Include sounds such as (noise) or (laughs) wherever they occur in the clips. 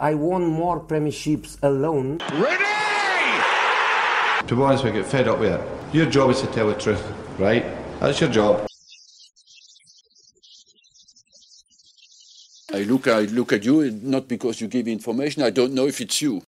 I won more premierships alone. Ready! To be honest, I get fed up with it. Your job is to tell the truth, right? That's your job. I look, I look at you, not because you give information. I don't know if it's you.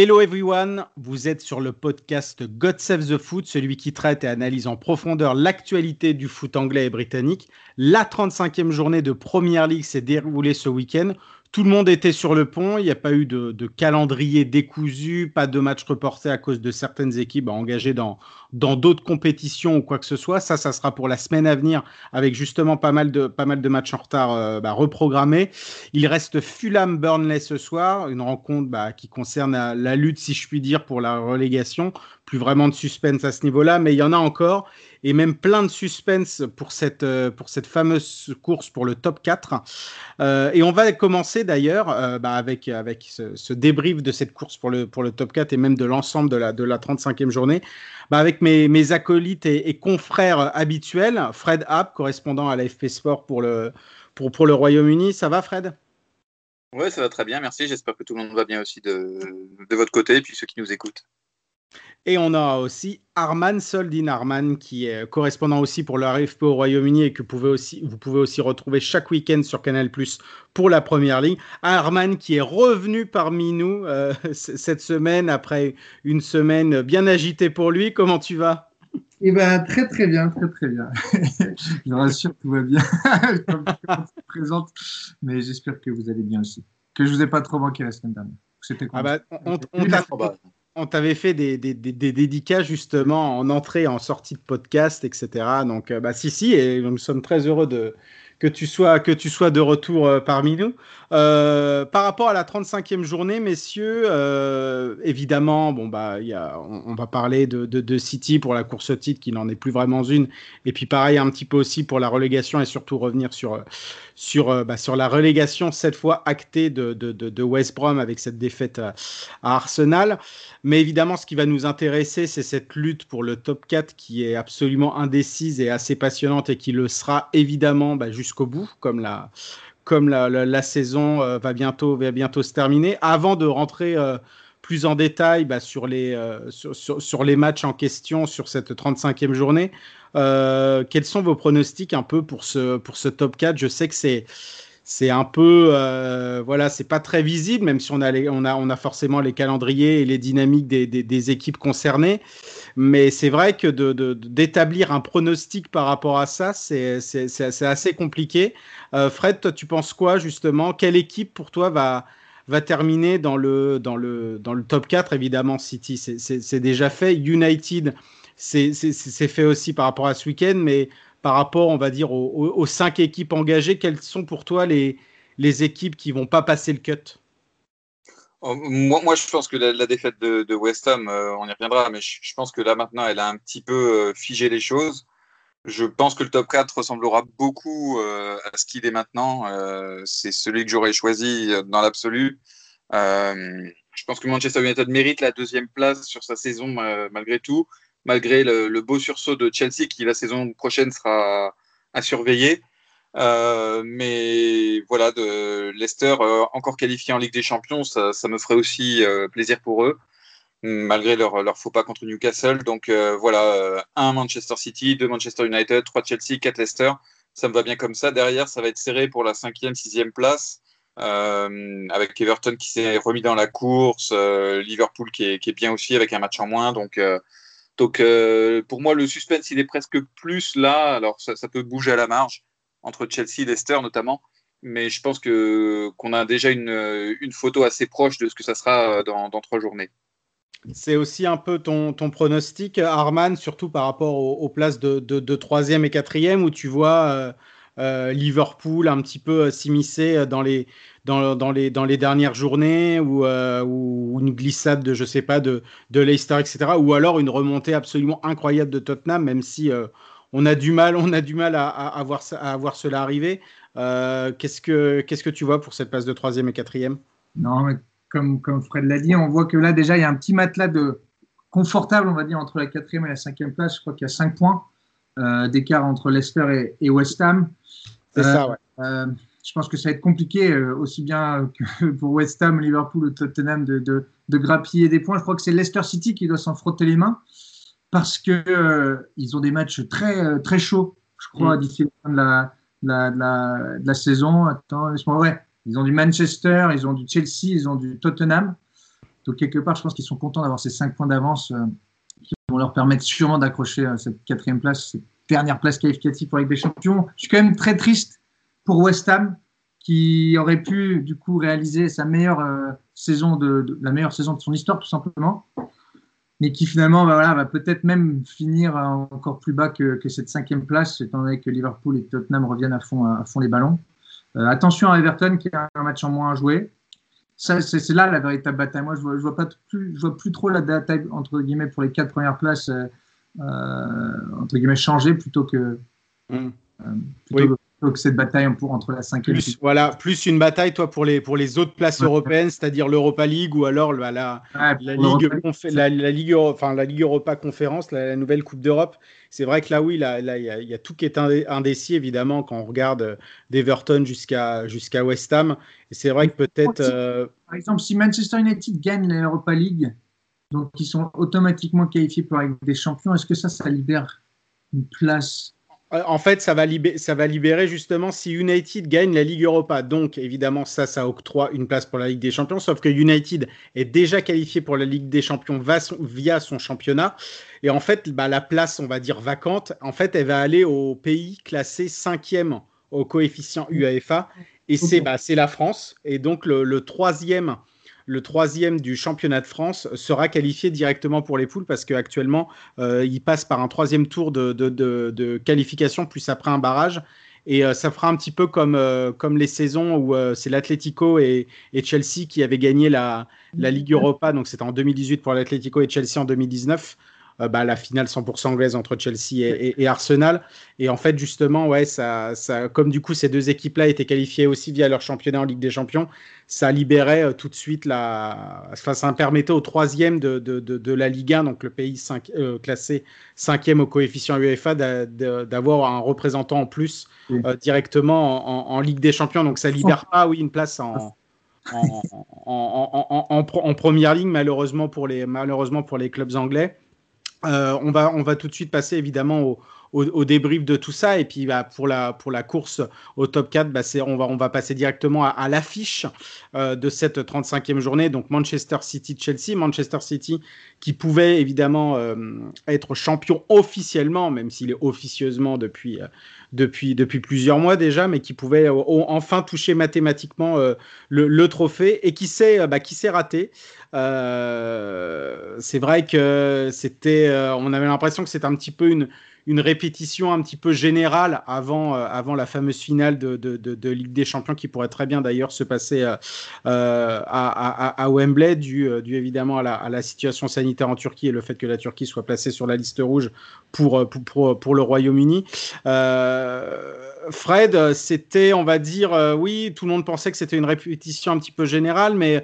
Hello everyone, vous êtes sur le podcast God Save the Foot, celui qui traite et analyse en profondeur l'actualité du foot anglais et britannique. La 35e journée de Premier League s'est déroulée ce week-end. Tout le monde était sur le pont, il n'y a pas eu de, calendrier décousu, pas de match reporté à cause de certaines équipes engagées dans dans d'autres compétitions ou quoi que ce soit. Ça, ça sera pour la semaine à venir avec justement pas mal de, matchs en retard euh, bah, reprogrammés. Il reste Fulham-Burnley ce soir, une rencontre bah, qui concerne la, la, lutte, si je puis dire, pour la relégation. Plus vraiment de suspense à ce niveau-là, mais il y en a encore et même plein de suspense pour cette, euh, pour cette fameuse course pour le top 4. Euh, et on va commencer d'ailleurs euh, bah, avec, avec ce, débrief de cette course pour le, pour le top 4 et même de l'ensemble de la, de la 35e journée bah, avec mes, mes acolytes et, et, confrères habituels. Fred App, correspondant à l'AFP Sport pour le, pour, pour le Royaume-Uni. Ça va Fred? Oui, ça va très bien, merci. J'espère que tout le monde va bien aussi de, de votre côté et puis ceux qui nous écoutent. Et on a aussi Arman Soldin Arman, qui est correspondant aussi pour le RFP au Royaume-Uni et que vous pouvez, aussi, vous pouvez aussi retrouver chaque week-end sur Canal Plus pour la première ligne. Arman qui est revenu parmi nous euh, (laughs) cette semaine après une semaine bien agitée pour lui. Comment tu vas? Eh ben, très très bien, très très bien. (laughs) Je rassure, tout va bien. (laughs) Tu présente, mais j'espère que vous allez bien aussi. Que je vous ai pas trop manqué la semaine dernière. C'était ah bah, on, on, on on t'avait fait des, des, des, dédicats justement en entrée, en sortie de podcast, etc. Donc, euh, bah, si, si, et nous sommes très heureux de, que tu sois, que tu sois de retour euh, parmi nous. Euh, par rapport à la 35e journée, messieurs, euh, évidemment, bon, bah, on, va parler de, City pour la course au titre, qui n'en est plus vraiment une. Et puis pareil, un petit peu aussi pour la relégation et surtout revenir sur, sur, bah, sur la relégation, cette fois actée de, West Brom avec cette défaite à, à, Arsenal. Mais évidemment, ce qui va nous intéresser, c'est cette lutte pour le top 4 qui est absolument indécise et assez passionnante et qui le sera évidemment bah, jusqu'au bout, comme la, comme la, saison euh, va, bientôt, va bientôt se terminer. Avant de rentrer euh, plus en détail bah, sur, les, euh, sur, les matchs en question sur cette 35e journée, quels sont vos pronostics un peu pour ce, pour ce top 4 Je sais que c'est c'est un peu euh, voilà c'est pas très visible même si on a, on a on a forcément les calendriers et les dynamiques des, des, équipes concernées. Mais c'est vrai que d'établir de, un pronostic par rapport à ça c'est assez compliqué. Euh, Fred toi tu penses quoi justement? Quelle équipe pour toi va va terminer dans le dans le dans le top 4 évidemment City c'est déjà fait. United c'est fait aussi par rapport à ce week-end mais par rapport, on va dire, aux, cinq équipes engagées, quelles sont pour toi les, équipes qui vont pas passer le cut? Oh, moi, moi, je pense que la, défaite de, West Ham, euh, on y reviendra, mais je, pense que là maintenant, elle a un petit peu euh, figé les choses. Je pense que le top 4 ressemblera beaucoup euh, à ce qu'il est maintenant. C'est celui que j'aurais choisi dans l'absolu. Je pense que Manchester United mérite la deuxième place sur sa saison malgré tout malgré le, beau sursaut de Chelsea qui la saison prochaine sera à surveiller. Euh, mais voilà, de Leicester euh, encore qualifié en Ligue des Champions, ça, me ferait aussi euh, plaisir pour eux, malgré leur, leur faux pas contre Newcastle. Donc voilà, un Manchester City, deux Manchester United, trois Chelsea, quatre Leicester. Ça me va bien comme ça. Derrière, ça va être serré pour la cinquième, sixième place. avec Everton qui s'est remis dans la course, Liverpool qui est, qui est, bien aussi avec un match en moins. Donc donc euh, pour moi, le suspense, il est presque plus là. Alors ça, peut bouger à la marge entre Chelsea et Leicester notamment, mais je pense qu'on a déjà une, une, photo assez proche de ce que ça sera dans, dans trois journées. C'est aussi un peu ton, ton, pronostic, Arman, surtout par rapport aux, places de, de, troisième et quatrième, où tu vois euh, euh, Liverpool un petit peu s'immiscer dans les, dans, dans, les, dans les dernières journées ou, euh, ou une glissade de, je sais pas, de, de Leicester, etc. Ou alors une remontée absolument incroyable de Tottenham, même si euh, on a du mal, on a du mal à, à, à, voir, à voir cela arriver. Euh, qu'est-ce, que, qu'est-ce que tu vois pour cette place de troisième et quatrième? Non, mais comme, comme Fred l'a dit, on voit que là déjà il y a un petit matelas de confortable, on va dire, entre la quatrième et la cinquième place. Je crois qu'il y a cinq points d'écart entre Leicester et, West Ham. C'est ça, ouais. Je pense que ça va être compliqué, aussi bien que pour West Ham, Liverpool ou Tottenham, de, de, de, grappiller des points. Je crois que c'est Leicester City qui doit s'en frotter les mains parce que ils ont des matchs très, très chauds, je crois, mm. d'ici la fin de la, la, de la, saison. Attends, ouais. Ils ont du Manchester, ils ont du Chelsea, ils ont du Tottenham. Donc, quelque part, je pense qu'ils sont contents d'avoir ces cinq points d'avance euh, qui vont leur permettre sûrement d'accrocher euh, cette quatrième place, cette dernière place qualificative pour Ligue des Champions. Je suis quand même très triste pour West Ham, qui aurait pu, du coup, réaliser sa meilleure euh, saison de, la meilleure saison de son histoire, tout simplement mais qui finalement bah, voilà, va peut-être même finir encore plus bas que, que, cette cinquième place, étant donné que Liverpool et Tottenham reviennent à fond, à fond les ballons. Euh, attention à Everton qui a un match en moins à jouer. Ça, c'est, là la véritable bataille. Moi, je vois, je vois pas plus, je vois plus trop la bataille entre guillemets pour les quatre premières places euh, entre guillemets changer plutôt que, euh, plutôt donc cette bataille entre la cinquième plus, voilà plus une bataille toi pour les pour les autres places européennes c'est-à-dire l'Europa League ou alors la, la, la ligue la, la, ligue enfin la ligue Europa conférence la, nouvelle Coupe d'Europe. C'est vrai que là oui là il y, a tout qui est indécis évidemment quand on regarde euh, d'Everton jusqu'à jusqu'à West Ham. Et c'est vrai que peut-être euh, par exemple si Manchester United gagne l'Europa League donc ils sont automatiquement qualifiés pour la des Champions est-ce que ça ça libère une place en fait, ça va, libérer, ça va libérer justement si United gagne la Ligue Europa. Donc, évidemment, ça, ça octroie une place pour la Ligue des Champions. Sauf que United est déjà qualifié pour la Ligue des Champions via son championnat. Et en fait, bah, la place, on va dire vacante, en fait, elle va aller au pays classé cinquième au coefficient UEFA. Et c'est bah, la France. Et donc, le, le troisième le troisième du championnat de France sera qualifié directement pour les poules parce qu'actuellement, euh, il passe par un troisième tour de, qualification, plus après un barrage. Et euh, ça fera un petit peu comme, euh, comme les saisons où c'est l'Atlético et, Chelsea qui avaient gagné la, la Ligue Europa. Donc c'était en 2018 pour l'Atlético et Chelsea en 2019. Euh, bah, la finale 100% anglaise entre Chelsea et, Arsenal. Et en fait, justement, ouais, ça, ça, comme du coup ces deux équipes-là étaient qualifiées aussi via leur championnat en Ligue des Champions, ça libérait euh, tout de suite la. Enfin, ça permettait au troisième de, de, de, la Ligue 1, donc le pays 5, euh, classé cinquième au coefficient UEFA, d'avoir un représentant en plus directement en, Ligue des Champions. Donc ça libère pas, oui, une place en. En, en, en, en, première ligne, malheureusement pour les, malheureusement pour les clubs anglais. Euh, on, va, on va tout de suite passer évidemment au, débrief de tout ça. Et puis bah, pour, la, pour la course au top 4, bah, on, va, on va passer directement à, l'affiche euh, de cette 35e journée. Donc Manchester City-Chelsea. Manchester City qui pouvait évidemment euh, être champion officiellement, même s'il est officieusement depuis, depuis, depuis plusieurs mois déjà, mais qui pouvait enfin toucher mathématiquement le, trophée et qui s'est bah, raté. Euh, c'est vrai que c'était, euh, on avait l'impression que c'était un petit peu une, une répétition un petit peu générale avant, euh, avant la fameuse finale de, de, de, Ligue des Champions qui pourrait très bien d'ailleurs se passer à, à, Wembley, dû, dû évidemment à la, à la, situation sanitaire en Turquie et le fait que la Turquie soit placée sur la liste rouge pour, pour, pour, pour le Royaume-Uni. Fred, c'était, on va dire, oui, tout le monde pensait que c'était une répétition un petit peu générale, mais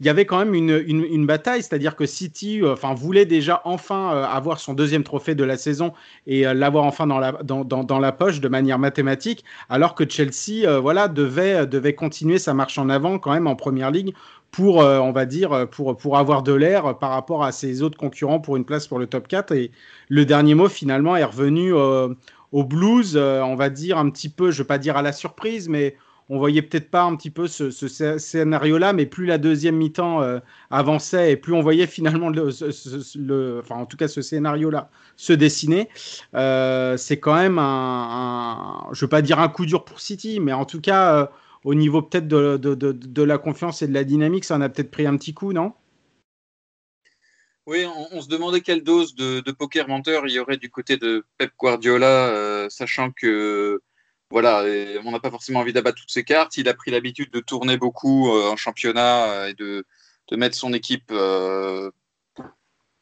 il y avait quand même une, une, bataille, c'est-à-dire que City euh, voulait déjà enfin euh, avoir son deuxième trophée de la saison et euh, l'avoir enfin dans la, dans, dans, dans, la poche de manière mathématique, alors que Chelsea voilà, devait, devait continuer sa marche en avant quand même en Première Ligue pour, on va dire, pour, pour avoir de l'air par rapport à ses autres concurrents pour une place pour le top 4. Et le dernier mot, finalement, est revenu au Blues, on va dire un petit peu, je ne veux pas dire à la surprise, mais on voyait peut-être pas un petit peu ce, scénario-là, mais plus la deuxième mi-temps euh, avançait et plus on voyait finalement le, enfin en tout cas ce scénario-là se dessiner. Euh, c'est quand même un, je veux pas dire un coup dur pour City, mais en tout cas euh, au niveau peut-être de, la confiance et de la dynamique, ça en a peut-être pris un petit coup, non? Oui, on, se demandait quelle dose de, poker menteur il y aurait du côté de Pep Guardiola, sachant que voilà, on n'a pas forcément envie d'abattre toutes ses cartes. Il a pris l'habitude de tourner beaucoup euh, en championnat euh, et de, mettre son équipe euh,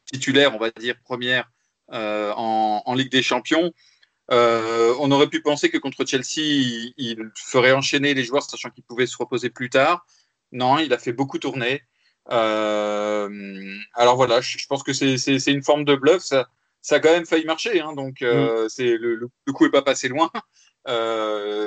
titulaire, on va dire première, en, Ligue des Champions. on aurait pu penser que contre Chelsea, il, ferait enchaîner les joueurs, sachant qu'il pouvait se reposer plus tard. Non, il a fait beaucoup tourner. alors voilà, je, pense que c'est une forme de bluff. Ça, ça, a quand même failli marcher, hein, donc mm. c'est le, le, coup est pas passé loin.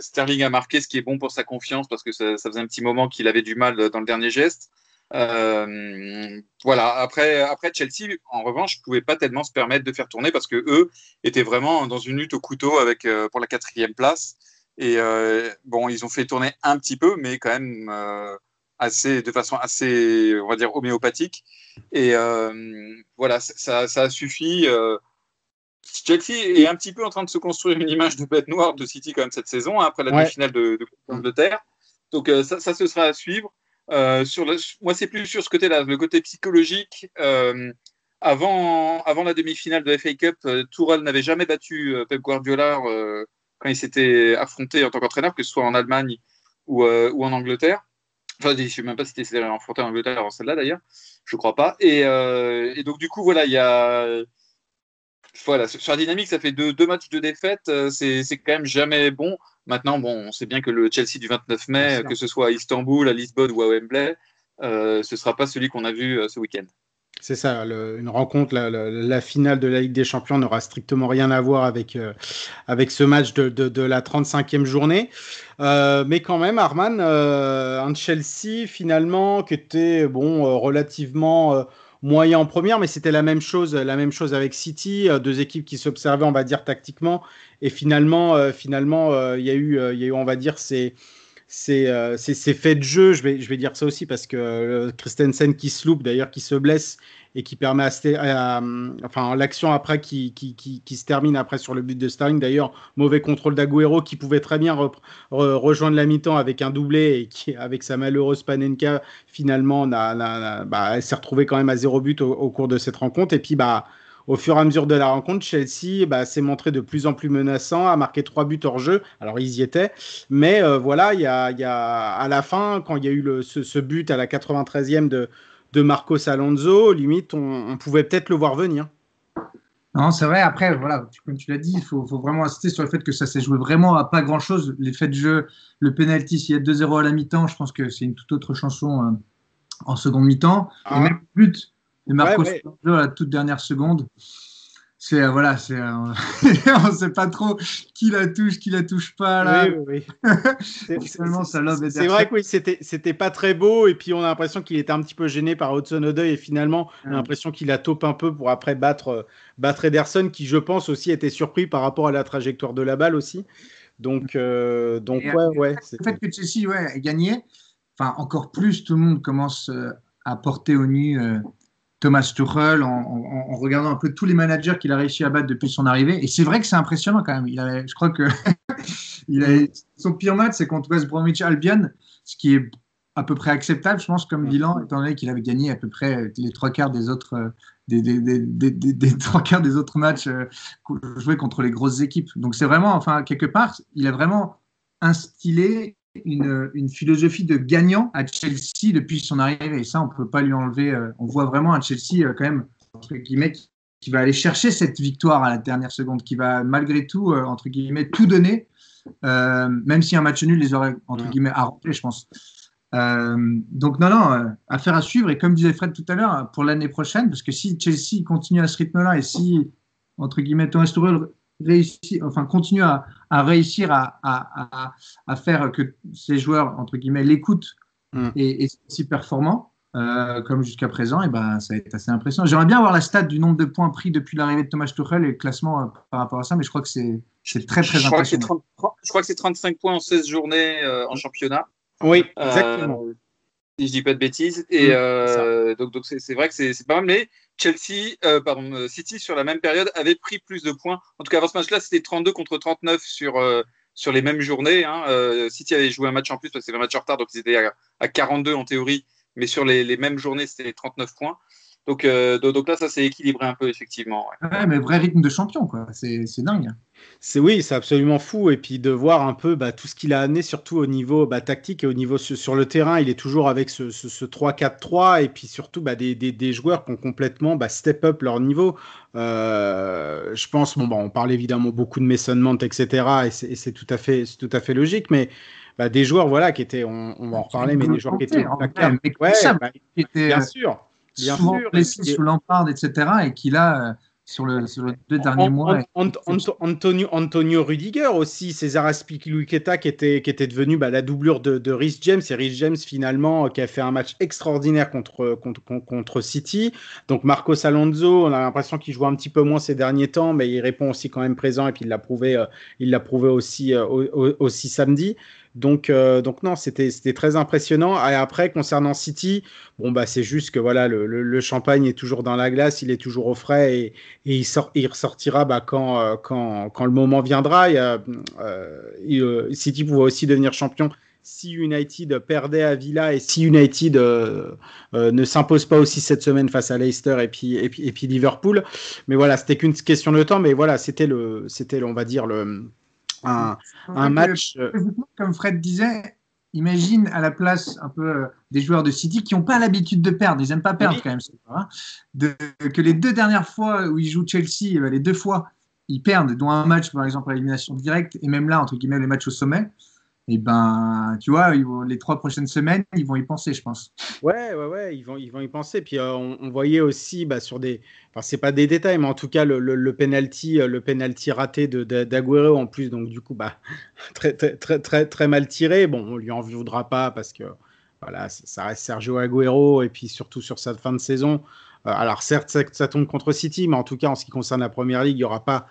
Sterling a marqué, ce qui est bon pour sa confiance parce que ça, faisait un petit moment qu'il avait du mal dans le dernier geste. Euh, voilà. Après, après Chelsea, en revanche, pouvait pas tellement se permettre de faire tourner parce que eux étaient vraiment dans une lutte au couteau avec euh, pour la quatrième place. Et euh, bon, ils ont fait tourner un petit peu, mais quand même assez, de façon assez, on va dire, homéopathique. Et voilà, ça, ça, a suffi. Chelsea est un petit peu en train de se construire une image de bête noire de City quand même cette saison, hein, après la demi-finale de, de Coupe d'Angleterre. Donc ça, ça, ce sera à suivre. Euh, sur moi, c'est plus sur ce côté-là, le côté psychologique. Euh, avant, avant la demi-finale de FA Cup, euh, Tourelle n'avait jamais battu Pep Guardiola quand il s'était affronté en tant qu'entraîneur, que ce soit en Allemagne ou, ou en Angleterre. Enfin, je ne sais même pas si c'était affronté en Angleterre en celle-là d'ailleurs, je ne crois pas. Et, et, donc, du coup, voilà, il y a. Voilà, sur la dynamique, ça fait deux, deux matchs de défaite, c'est quand même jamais bon. Maintenant, bon, on sait bien que le Chelsea du 29 mai, que ce soit à Istanbul, à Lisbonne ou à Wembley, euh, ce ne sera pas celui qu'on a vu euh, ce week-end. C'est ça, une rencontre, la, finale de la Ligue des Champions n'aura strictement rien à voir avec, euh, avec ce match de, de, la 35e journée. mais quand même, Arman, un Chelsea finalement qui était bon, relativement moyen en première, mais c'était la même chose, la même chose avec City, euh, deux équipes qui s'observaient, on va dire tactiquement, et finalement, euh, finalement, euh, il y a eu, il y a eu, on va dire, ces c'est fait de jeu, je vais, je vais dire ça aussi parce que Christensen qui se loupe d'ailleurs, qui se blesse et qui permet à, enfin l'action après qui, qui, qui, se termine après sur le but de Sterling d'ailleurs mauvais contrôle d'Aguero qui pouvait très bien rejoindre la mi-temps avec un doublé et qui avec sa malheureuse Panenka finalement bah, elle s'est retrouvée quand même à zéro but au, cours de cette rencontre. Et puis bah au fur et à mesure de la rencontre, Chelsea bah, s'est montré de plus en plus menaçant, a marqué trois buts hors jeu. Alors ils y étaient, mais euh, voilà, il y a, y a, à la fin, quand il y a eu le, ce, but à la 93e de, de Marcos Alonso, limite, on, pouvait peut-être le voir venir. Non, c'est vrai. Après, voilà, comme tu l'as dit, il faut, vraiment insister sur le fait que ça s'est joué vraiment à pas grand-chose. L'effet de jeu, le penalty, s'il y a 2-0 à la mi-temps, je pense que c'est une toute autre chanson euh, en seconde mi-temps. Et ah. même le but de Marcos Alonso à la toute dernière seconde, c'est euh, voilà, c'est euh, (laughs) on sait pas trop qui la touche, qui la touche pas là. Oui, oui. (laughs) c'est vrai que oui, c'était c'était pas très beau et puis on a l'impression qu'il était un petit peu gêné par Hudson Odoi et finalement on a l'impression qu'il a taupe un peu pour après battre euh, battre Ederson qui je pense aussi était surpris par rapport à la trajectoire de la balle aussi. Donc donc ouais ouais. Le fait que Chelsea ouais ait gagné, enfin encore plus tout le monde commence à porter au nu Thomas Tuchel en, regardant un peu tous les managers qu'il a réussi à battre depuis son arrivée. Et c'est vrai que c'est impressionnant quand même. Il je crois que (laughs) il a, son pire match, c'est contre West Bromwich Albion, ce qui est à peu près acceptable, je pense, comme bilan, étant donné qu'il avait gagné à peu près les trois quarts des autres, des, des, des, des (laughs) trois quarts des autres matchs euh, joués contre les grosses équipes. Donc c'est vraiment, enfin, quelque part, il a vraiment instillé une, philosophie de gagnant à Chelsea depuis son arrivée. Et ça, on ne peut pas lui enlever. Euh, on voit vraiment un Chelsea, euh, quand même, entre guillemets, qui va aller chercher cette victoire à la dernière seconde, qui va malgré tout, euh, entre guillemets, tout donner, même si un match nul les aurait, entre guillemets, arrangés, je pense. donc, non, non, affaire à suivre. Et comme disait Fred tout à l'heure, pour l'année prochaine, parce que si Chelsea continue à ce rythme-là et si, entre guillemets, Thomas Tuchel réussir, enfin, continue à, à réussir à, à, à, faire que ces joueurs, entre guillemets, l'écoutent mm. et, et si performants, euh, comme jusqu'à présent, et ben, ça va être assez impressionnant. J'aimerais bien avoir la stat du nombre de points pris depuis l'arrivée de Thomas Tuchel et le classement euh, par rapport à ça, mais je crois que c'est très, très je impressionnant. Crois je crois que c'est 35 points en 16 journées euh, en championnat. Oui, exactement. si je dis pas de bêtises. Et mm, donc, donc c'est vrai que c'est pas mal, mais Chelsea, euh, pardon, euh, City sur la même période avait pris plus de points. En tout cas, avant ce match-là, c'était 32 contre 39 sur, euh, sur les mêmes journées. Hein. City avait joué un match en plus parce que c'était un match en retard, donc ils étaient à, 42 en théorie, mais sur les, les mêmes journées, c'était 39 points. Donc, donc là, ça s'est équilibré un peu, effectivement. Ouais. mais vrai rythme de champion, quoi. C'est dingue. C'est oui, c'est absolument fou. Et puis de voir un peu bah, tout ce qu'il a amené, surtout au niveau bah, tactique et au niveau sur, le terrain. Il est toujours avec ce, 3-4-3 et puis surtout bah, des, des, joueurs qui ont complètement bah, step up leur niveau. Euh, je pense, bon, bah, on parle évidemment beaucoup de Mason Mount, etc. Et c'est tout à fait, tout à fait logique, mais bah, des joueurs voilà, qui étaient, on, on va en reparler, mais des joueurs qui étaient en Ouais, ça, bah, qui était, bien euh, sûr. Bien souvent sûr. blessé Et- sous Lampard, etc. Et qui là, euh, sur, le, sur les deux derniers An- mois. An- An- Anto- Antonio, Antonio Rudiger aussi, César Aspilicueta qui était, qui était devenu bah, la doublure de, de Rhys James et Rhys James finalement euh, qui a fait un match extraordinaire contre, contre, contre, City. Donc Marcos Alonso, on a l'impression qu'il joue un petit peu moins ces derniers temps, mais il répond aussi quand même présent et puis il l'a prouvé, euh, il l'a prouvé aussi, euh, au- au- aussi samedi. Donc, euh, donc non, c'était très impressionnant. Et après, concernant City, bon bah c'est juste que voilà, le, champagne est toujours dans la glace, il est toujours au frais et, il, sort, il ressortira bah, quand, euh, quand, quand le moment viendra. Euh, City pouvait aussi devenir champion si United perdait à Villa et si United ne s'impose pas aussi cette semaine face à Leicester et puis, et puis, et puis Liverpool. Mais voilà, c'était qu'une question de temps. Mais voilà, c'était c'était on va dire le un, un match. euh, Comme Fred disait, imagine à la place un peu euh, des joueurs de City qui n'ont pas l'habitude de perdre, ils n'aiment pas perdre Oui. quand même, hein, de, que les deux dernières fois où ils jouent Chelsea, euh, les deux fois, ils perdent, dont un match par exemple à élimination directe, et même là, entre guillemets, les matchs au sommet. Et ben, tu vois, les trois prochaines semaines, ils vont y penser, je pense. Ouais, ouais, ouais, ils vont, ils vont y penser. Puis euh, on, voyait aussi bah, sur des, enfin c'est pas des détails, mais en tout cas le, le, penalty, euh, le penalty raté de d'Aguero en plus, donc du coup bah (laughs) très très très très mal tiré. Bon, on lui en voudra pas parce que voilà, ça reste Sergio Aguero et puis surtout sur sa fin de saison. Euh, alors certes, ça, tombe contre City, mais en tout cas en ce qui concerne la Première Ligue, il y aura pas,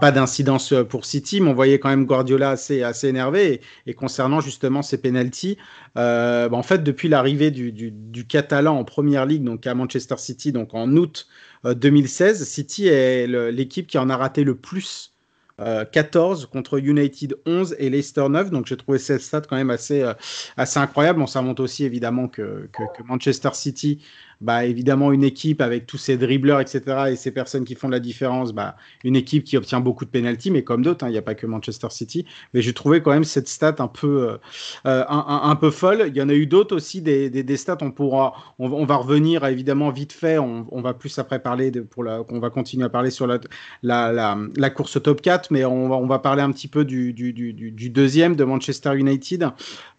pas d'incidence euh, pour City. Mais on voyait quand même Guardiola assez assez énervé. Et, concernant justement ces penalties, euh, bah, en fait, depuis l'arrivée du, du, Catalan en Première Ligue, donc à Manchester City, donc en août euh, 2016, City est l'équipe qui en a raté le plus. Euh, 14 contre United 11 et Leicester 9 donc j'ai trouvé cette stat quand même assez assez incroyable bon ça montre aussi évidemment que, que Manchester City bah, évidemment une équipe avec tous ces dribbleurs, etc., et ces personnes qui font la différence, bah, une équipe qui obtient beaucoup de pénalties, mais comme d'autres, il hein, n'y a pas que Manchester City. Mais j'ai trouvé quand même cette stat un peu, euh, un, un, un, peu folle. Il y en a eu d'autres aussi, des, des, des, stats. On pourra, on, on, va revenir évidemment vite fait. On, on va plus après parler de, pour la, on va continuer à parler sur la, la, la, la course top 4, mais on va, on va parler un petit peu du, du, du, du deuxième de Manchester United,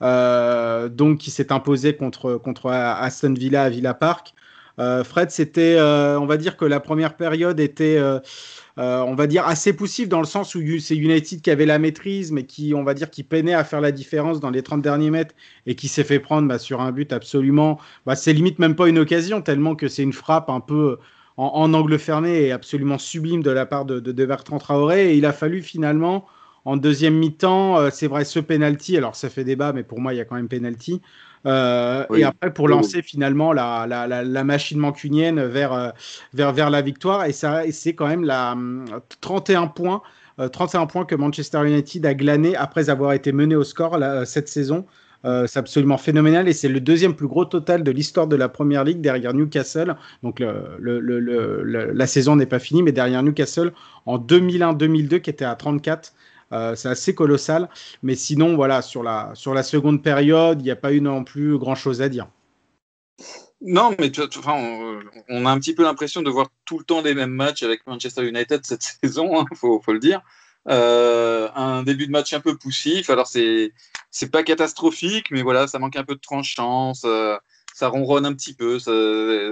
euh, donc qui s'est imposé contre, contre Aston Villa à Villa Park. Euh, Fred, c'était, euh, on va dire que la première période était, euh, on va dire, assez poussive dans le sens où c'est United qui avait la maîtrise, mais qui, on va dire, qui peinait à faire la différence dans les 30 derniers mètres et qui s'est fait prendre bah, sur un but absolument, bah, c'est limite même pas une occasion, tellement que c'est une frappe un peu en, angle fermé et absolument sublime de la part de, de, de Bertrand Traoré. Et il a fallu finalement, en deuxième mi-temps, euh, c'est vrai, ce penalty, alors ça fait débat, mais pour moi, il y a quand même penalty. Euh, oui. Et après, pour lancer oui. finalement la, la, la, la, machine mancunienne vers, euh, vers, vers la victoire. Et, ça, et c'est quand même la, 31 points. Euh, 31 points que Manchester United a glané après avoir été mené au score cette saison. Euh, c'est absolument phénoménal et c'est le deuxième plus gros total de l'histoire de la première ligue derrière Newcastle. Donc le, le, le, la saison n'est pas finie, mais derrière Newcastle en 2001-2002 qui était à 34. Euh, c'est assez colossal. Mais sinon, voilà, sur la, sur la seconde période, il n'y a pas eu non plus grand-chose à dire. Non, mais enfin, on, on, a un petit peu l'impression de voir tout le temps les mêmes matchs avec Manchester United cette (laughs) saison, il hein, faut, le dire. Euh, un début de match un peu poussif. Alors, c'est c'est pas catastrophique, mais voilà, ça manque un peu de tranchant, ça, ça ronronne un petit peu, ça,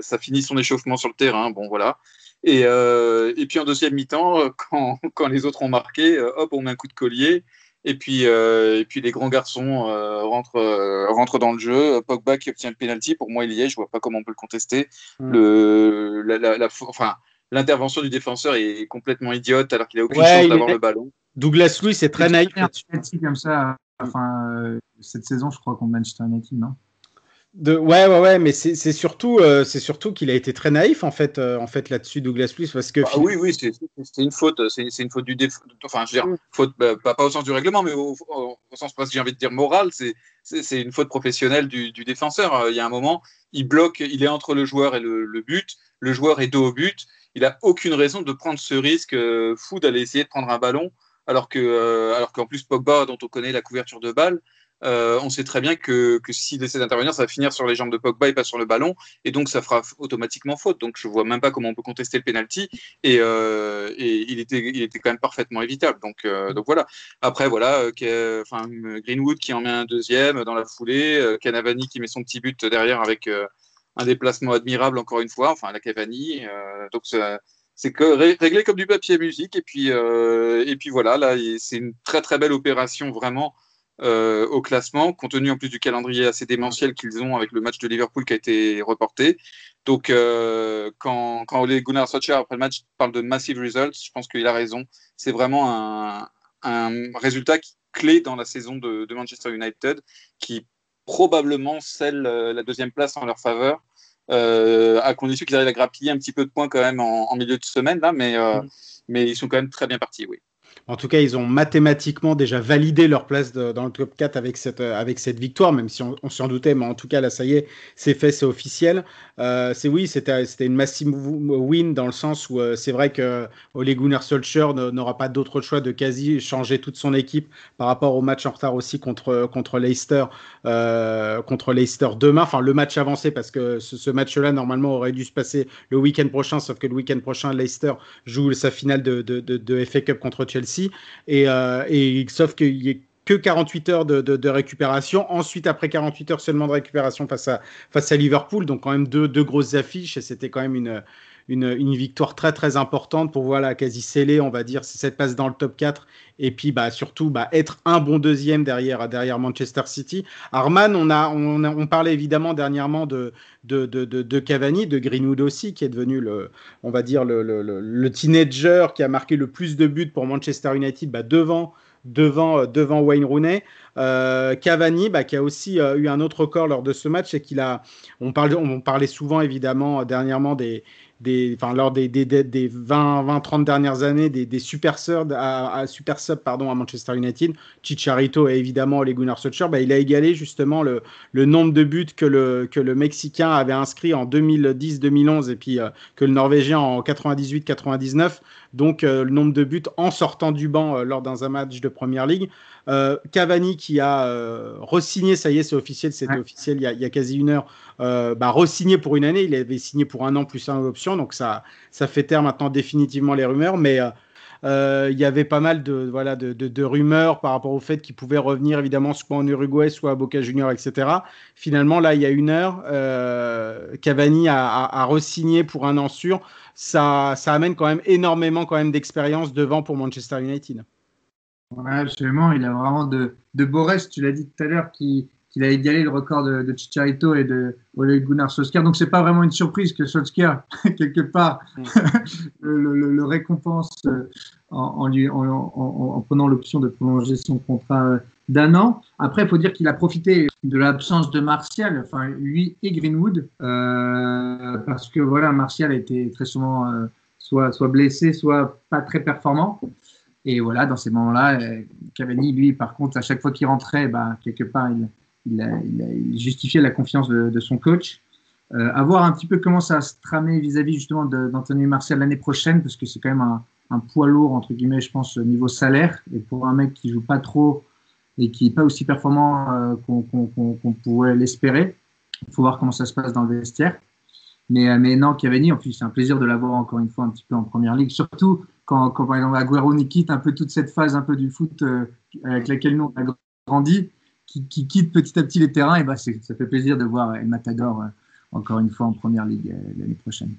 ça finit son échauffement sur le terrain. Bon, voilà. Et, euh, et puis en deuxième mi-temps, quand, (laughs) quand, les autres ont marqué, euh, hop, on met un coup de collier. Et puis, euh, et puis les grands garçons euh, rentrent, rentrent dans le jeu. Pogba qui obtient le penalty, pour moi il y est, je vois pas comment on peut le contester. Le, la, la, la, enfin, l'intervention du défenseur est complètement idiote alors qu'il a aucune ouais, chance d'avoir est... le ballon. Douglas Louis c'est très naïf. comme ça, enfin, euh, cette saison, je crois qu'on Manchester United, non? De, ouais, ouais, ouais, mais c'est surtout, euh, c'est surtout qu'il a été très naïf en fait, euh, en fait là-dessus, Douglas Luiz, parce que. Ah, oui, oui, c'est une faute, c'est une faute du déf... enfin, je veux dire, faute, bah, pas, pas, au sens du règlement, mais au, au, au sens presque, j'ai envie de dire moral, c'est une faute professionnelle du, du défenseur. Euh, il y a un moment, il bloque, il est entre le joueur et le, le but, le joueur est dos au but, il a aucune raison de prendre ce risque euh, fou d'aller essayer de prendre un ballon, alors que, euh, alors qu'en plus Pogba, dont on connaît la couverture de balle, euh, on sait très bien que, que s'il essaie d'intervenir, ça va finir sur les jambes de Pogba et pas sur le ballon, et donc ça fera automatiquement faute. Donc je vois même pas comment on peut contester le penalty, et, euh, il, était, quand même parfaitement évitable. Donc, euh, voilà. Après, voilà, Greenwood qui en met un deuxième dans la foulée, Canavani qui met son petit but derrière avec un déplacement admirable encore une fois, enfin la Cavani. donc c'est réglé comme du papier musique, et puis, et puis voilà, là c'est une très très belle opération vraiment euh, au classement, compte tenu en plus du calendrier assez démentiel qu'ils ont avec le match de Liverpool qui a été reporté. Donc, euh, quand, quand Ole Gunnar Solskjaer, après le match, parle de massive results, je pense qu'il a raison. C'est vraiment un, un résultat clé dans la saison de, de, Manchester United qui probablement scelle euh, la deuxième place en leur faveur. Euh, à condition qu'ils arrivent à grappiller un petit peu de points quand même en, en milieu de semaine, là, mais, euh, mm. mais ils sont quand même très bien partis, oui. En tout cas, ils ont mathématiquement déjà validé leur place dans le top 4 avec cette, euh, avec cette victoire, même si on, s'en doutait, mais en tout cas, là, ça y est, c'est fait, c'est officiel. Euh, c'est oui, c'était une massive win dans le sens où euh, c'est vrai que Ole Gunnar Solskjaer n'aura pas d'autre choix de quasi changer toute son équipe par rapport au match en retard aussi contre, contre Leicester, contre Leicester demain. Enfin, le match avancé parce que ce, ce match-là, normalement, aurait dû se passer le week-end prochain, sauf que le week-end prochain, Leicester joue sa finale de, de, de, de FA Cup contre Chelsea. Et, euh, et sauf qu'il y ait que 48 heures de, récupération. Ensuite, après 48 heures seulement de récupération face à, face à Liverpool. Donc, quand même deux, deux grosses affiches. Et c'était quand même une, une, victoire très, très importante pour voilà, quasi sceller, on va dire, cette passe dans le top 4. Et puis, bah, surtout, bah, être un bon deuxième derrière, derrière Manchester City. Arman, on, a, on, parlait évidemment dernièrement de, de, de, de, Cavani, de Greenwood aussi, qui est devenu, le, on va dire, le, le, teenager qui a marqué le plus de buts pour Manchester United bah, devant devant, devant Wayne Rooney. Euh, Cavani, bah, qui a aussi euh, eu un autre record lors de ce match, et qu'il a, on, parle, on parlait souvent évidemment dernièrement des, des, lors des, des, des 20, 20, 30 dernières années, des, des super sub, à Manchester United, Chicharito et évidemment les Gunnar Solskjaer, bah, il a égalé justement le, nombre de buts que le, que le Mexicain avait inscrit en 2010-2011 et puis euh, que le Norvégien en 98-99. Donc euh, le nombre de buts en sortant du banc euh, lors d'un match de Première Ligue. Euh, Cavani qui a re-signé, ça y est, c'est officiel, c'était ouais. officiel il y, a, il y, a, quasi une heure, bah, re-signé pour une année. Il avait signé pour un an plus un option, donc ça, ça fait taire maintenant définitivement les rumeurs. Mais euh, il y avait pas mal de, voilà, de, de, rumeurs par rapport au fait qu'il pouvait revenir évidemment soit en Uruguay, soit à Boca Junior, etc. Finalement, là, il y a une heure, euh, Cavani a, a, re-signé pour un an sûr. Ça, ça amène quand même énormément quand même d'expérience devant pour Manchester United. Absolument. Il a vraiment de, de beaux. Tu l'as dit tout à l'heure qu'il qu a égalé le record de, de Chicharito et de Ole Gunnar Solskjaer. Donc, c'est pas vraiment une surprise que Solskjaer, (laughs) quelque part, mm. (laughs) le, le, le, récompense euh, en, en, lui, en, en prenant l'option de prolonger son contrat euh, d'un an. Après, il faut dire qu'il a profité de l'absence de Martial, enfin, lui et Greenwood, euh, parce que voilà, Martial a été très souvent euh, soit, soit blessé, soit pas très performant. Et voilà, dans ces moments-là, Cavani, lui, par contre, à chaque fois qu'il rentrait, bah, quelque part, il, il, a, il, la confiance de, son coach. Euh, à voir un petit peu comment ça se tramer vis-à-vis justement d'Anthony Martial l'année prochaine, parce que c'est quand même un, poids lourd, entre guillemets, je pense, au niveau salaire. Et pour un mec qui joue pas trop et qui n'est pas aussi performant euh, qu'on qu pourrait l'espérer, il faut voir comment ça se passe dans le vestiaire. Mais, euh, mais non, Cavani, en plus, c'est un plaisir de l'avoir encore une fois un petit peu en première ligue, surtout quand, quand par exemple Aguero quitte un peu toute cette phase un peu du foot euh, avec laquelle nous on a grandi, qui, qui, quitte petit à petit les terrains, et bah ça fait plaisir de voir El Matador euh, encore une fois en première ligue euh, l'année prochaine.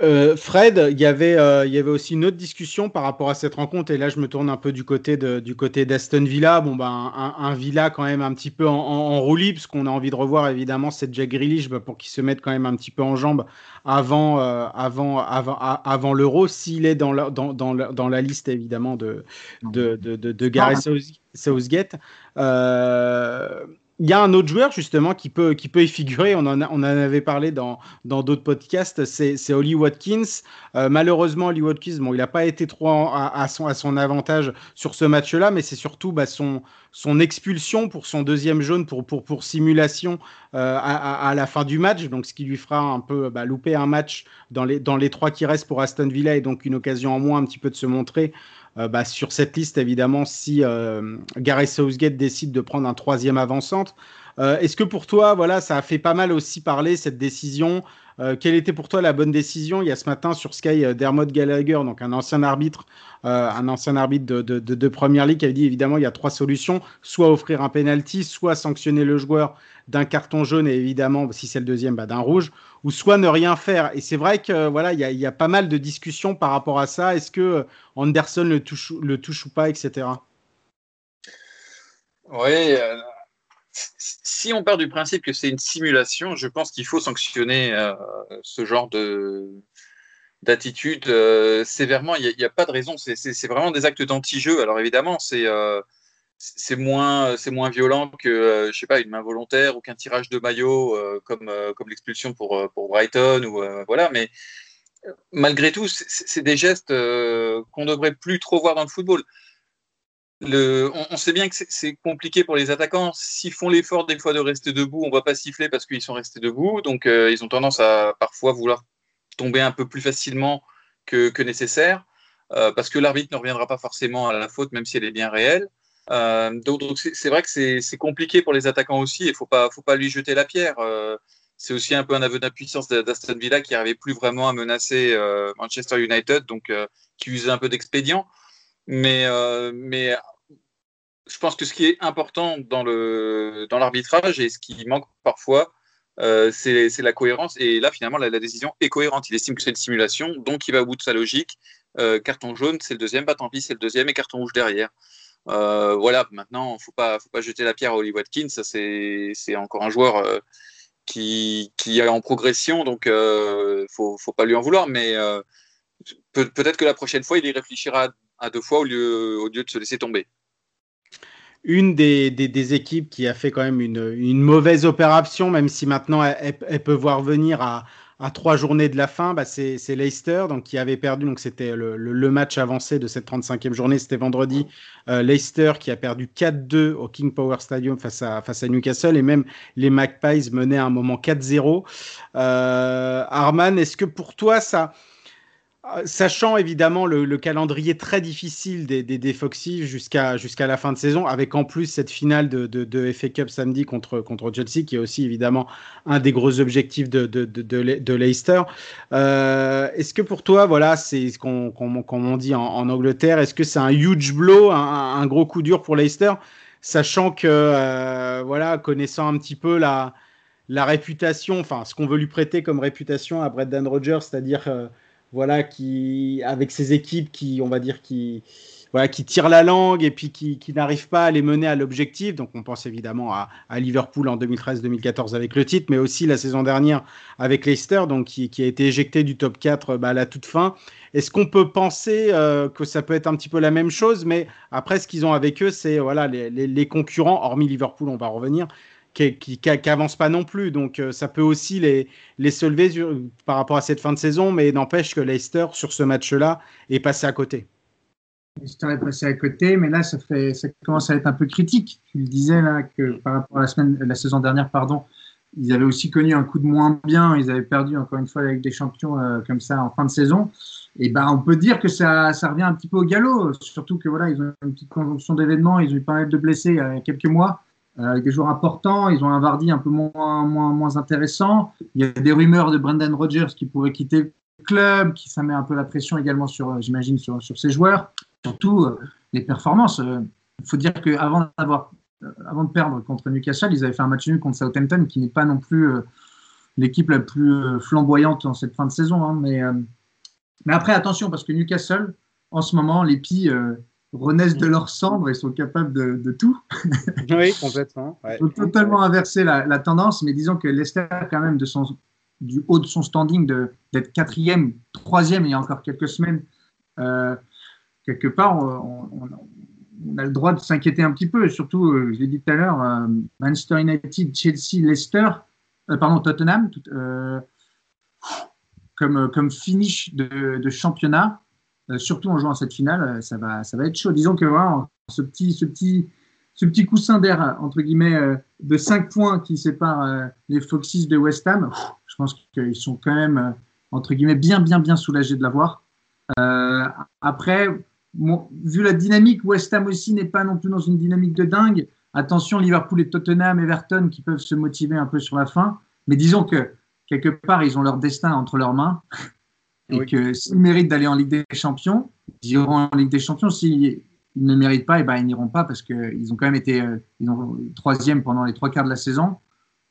Euh, Fred, il y avait, euh, il y avait aussi une autre discussion par rapport à cette rencontre, et là je me tourne un peu du côté de, du côté d'Aston Villa. Bon ben un, un, Villa quand même un petit peu en, en, en roulis, parce qu'on a envie de revoir évidemment cette Jack Grealish bah, pour qu'il se mette quand même un petit peu en jambes avant, euh, avant, avant, avant l'Euro, s'il est dans la, dans, dans, la, dans la liste évidemment de, de, de, de, de Gareth Southgate. Il y a un autre joueur justement qui peut, qui peut y figurer, on en, on en avait parlé dans d'autres podcasts, c'est Oli Watkins. Euh, malheureusement, Oli Watkins, bon, il n'a pas été trop à, à, son, à son avantage sur ce match-là, mais c'est surtout bah, son, son expulsion pour son deuxième jaune pour, pour, pour simulation euh, à, à, la fin du match, donc ce qui lui fera un peu bah, louper un match dans les, dans les trois qui restent pour Aston Villa et donc une occasion en moins un petit peu de se montrer euh, bah, sur cette liste évidemment si euh, Gareth Southgate décide de prendre un troisième avant-centre. Euh, est-ce que pour toi, voilà, ça a fait pas mal aussi parler cette décision euh, Quelle était pour toi la bonne décision? Il y a ce matin sur Sky euh, Dermot Gallagher, donc un ancien arbitre, un ancien arbitre de, de, de, Première Ligue, qui avait dit évidemment il y a trois solutions soit offrir un penalty, soit sanctionner le joueur d'un carton jaune et évidemment si c'est le deuxième, bah, d'un rouge, ou soit ne rien faire. Et c'est vrai que voilà, il y, a, y a pas mal de discussions par rapport à ça. Est-ce que Anderson le touche, le touche ou pas, etc. Oui, euh, si on part du principe que c'est une simulation, je pense qu'il faut sanctionner euh, ce genre de d'attitude euh, sévèrement. Il n'y a, pas de raison. C'est vraiment des actes d'anti-jeu. Alors évidemment, c'est euh, c'est moins c'est moins violent que je sais pas une main volontaire ou qu'un tirage de maillot comme comme l'expulsion pour Brighton ou voilà. Mais malgré tout, c'est des gestes qu'on devrait plus trop voir dans le football on, sait bien que c'est compliqué pour les attaquants. S'ils font l'effort des fois de rester debout, on va pas siffler parce qu'ils sont restés debout. Donc euh, ils ont tendance à parfois vouloir tomber un peu plus facilement que, nécessaire euh, parce que l'arbitre ne reviendra pas forcément à la faute même si elle est bien réelle. Euh, donc, c'est vrai que c'est compliqué pour les attaquants aussi. Il ne faut pas, faut pas lui jeter la pierre. C'est aussi un peu un aveu d'impuissance d'Aston Villa qui n'arrivait plus vraiment à menacer Manchester United, donc qui usait un peu d'expédient. Mais je pense que ce qui est important dans le dans l'arbitrage et ce qui manque parfois, euh, c'est la cohérence. Et là, finalement, la, décision est cohérente. Il estime que c'est une simulation, donc il va au bout de sa logique. Euh, carton jaune, c'est le deuxième, bah tant pis, c'est le deuxième, et carton rouge derrière. Euh, voilà, maintenant, faut pas, faut pas jeter la pierre à Oli Watkins. C'est encore un joueur qui, qui est en progression, donc faut, faut pas lui en vouloir. Mais peut-être peut que la prochaine fois, il y réfléchira à deux fois au lieu, au lieu de se laisser tomber une des, des, équipes qui a fait quand même une, une mauvaise opération, même si maintenant elle, peut voir venir à, à trois journées de la fin, bah c'est Leicester donc, qui avait perdu. Donc c'était le, le, le, match avancé de cette 35e journée, c'était vendredi. Euh, Leicester qui a perdu 4-2 au King Power Stadium face à, face à Newcastle et même les Magpies menaient à un moment 4-0. Euh, Arman, est-ce que pour toi ça Sachant évidemment le, le, calendrier très difficile des, des, Foxy jusqu'à la fin de saison, avec en plus cette finale de, FA Cup samedi contre, contre Chelsea, qui est aussi évidemment un des gros objectifs de, de, Leicester. Euh, est-ce que pour toi, voilà, c'est qu on dit en, Angleterre, est-ce que c'est un huge blow, un, un, gros coup dur pour Leicester, sachant que, euh, voilà, connaissant un petit peu la, la réputation, enfin, ce qu'on veut lui prêter comme réputation à Brendan Rodgers, c'est-à-dire. Euh, voilà, qui, avec ses équipes qui, on va dire, qui, voilà, qui tirent la langue et puis qui, qui n'arrivent pas à les mener à l'objectif. Donc, on pense évidemment à, Liverpool en 2013-2014 avec le titre, mais aussi la saison dernière avec Leicester, donc qui, a été éjecté du top 4 bah, à la toute fin. Est-ce qu'on peut penser euh, que ça peut être un petit peu la même chose, mais après, ce qu'ils ont avec eux, c'est voilà, les, les concurrents, hormis Liverpool, on va revenir, qui, qui, pas non plus. Donc euh, ça peut aussi les, les soulever sur, par rapport à cette fin de saison, mais n'empêche que Leicester, sur ce match-là, est passé à côté. Leicester est passé à côté, mais là, ça, fait, ça commence à être un peu critique. Tu le disais là que par rapport à la, semaine, la saison dernière, pardon, ils avaient aussi connu un coup de moins bien. Ils avaient perdu encore une fois avec des champions euh, comme ça en fin de saison. Et ben, on peut dire que ça, ça revient un petit peu au galop. Surtout que voilà, ils ont une petite conjonction d'événements. Ils ont eu pas mal de blessés il y a quelques mois avec euh, des joueurs importants. Ils ont un Vardy un peu moins, moins, moins intéressant. Il y a des rumeurs de Brendan Rodgers qui pourrait quitter le club, qui ça met un peu la pression également sur, euh, j'imagine, sur, sur ses joueurs. Surtout euh, les performances. Il faut dire qu'avant d'avoir avant de perdre contre Newcastle, ils avaient fait un match nul contre Southampton, qui n'est pas non plus l'équipe la plus flamboyante en cette fin de saison. Hein, mais, mais après, attention, parce que Newcastle, en ce moment, les Pies renaissent de leur cendre et sont capables de, de tout. (laughs) Oui, complètement. Ouais. Ils ont totalement inversé la, la, tendance, mais disons que Leicester, quand même, de son, du haut de son standing, d'être quatrième, troisième il y a encore quelques semaines, euh, quelque part, on, on, on, a le droit de s'inquiéter un petit peu. Surtout, euh, je l'ai dit tout à l'heure, euh, Manchester United, Chelsea, Leicester, euh, pardon, Tottenham, tout, comme, comme finish de, de championnat, surtout en jouant cette finale, euh, ça va, ça va être chaud. Disons que voilà, ce petit, ce petit ce petit coussin d'air, entre guillemets, euh, de 5 points qui séparent euh, les Foxes de West Ham, je pense qu'ils sont quand même, euh, entre guillemets, bien, bien, bien soulagés de l'avoir. après, vu la dynamique, West Ham aussi n'est pas non plus dans une dynamique de dingue. Attention, Liverpool et Tottenham, Everton qui peuvent se motiver un peu sur la fin. Mais disons que quelque part, ils ont leur destin entre leurs mains. Et que s'ils méritent d'aller en Ligue des Champions, ils iront en Ligue des Champions. S'ils ne méritent pas, et eh ben, ils n'iront pas parce qu'ils ont quand même été euh, ils ont, troisième pendant les trois quarts de la saison.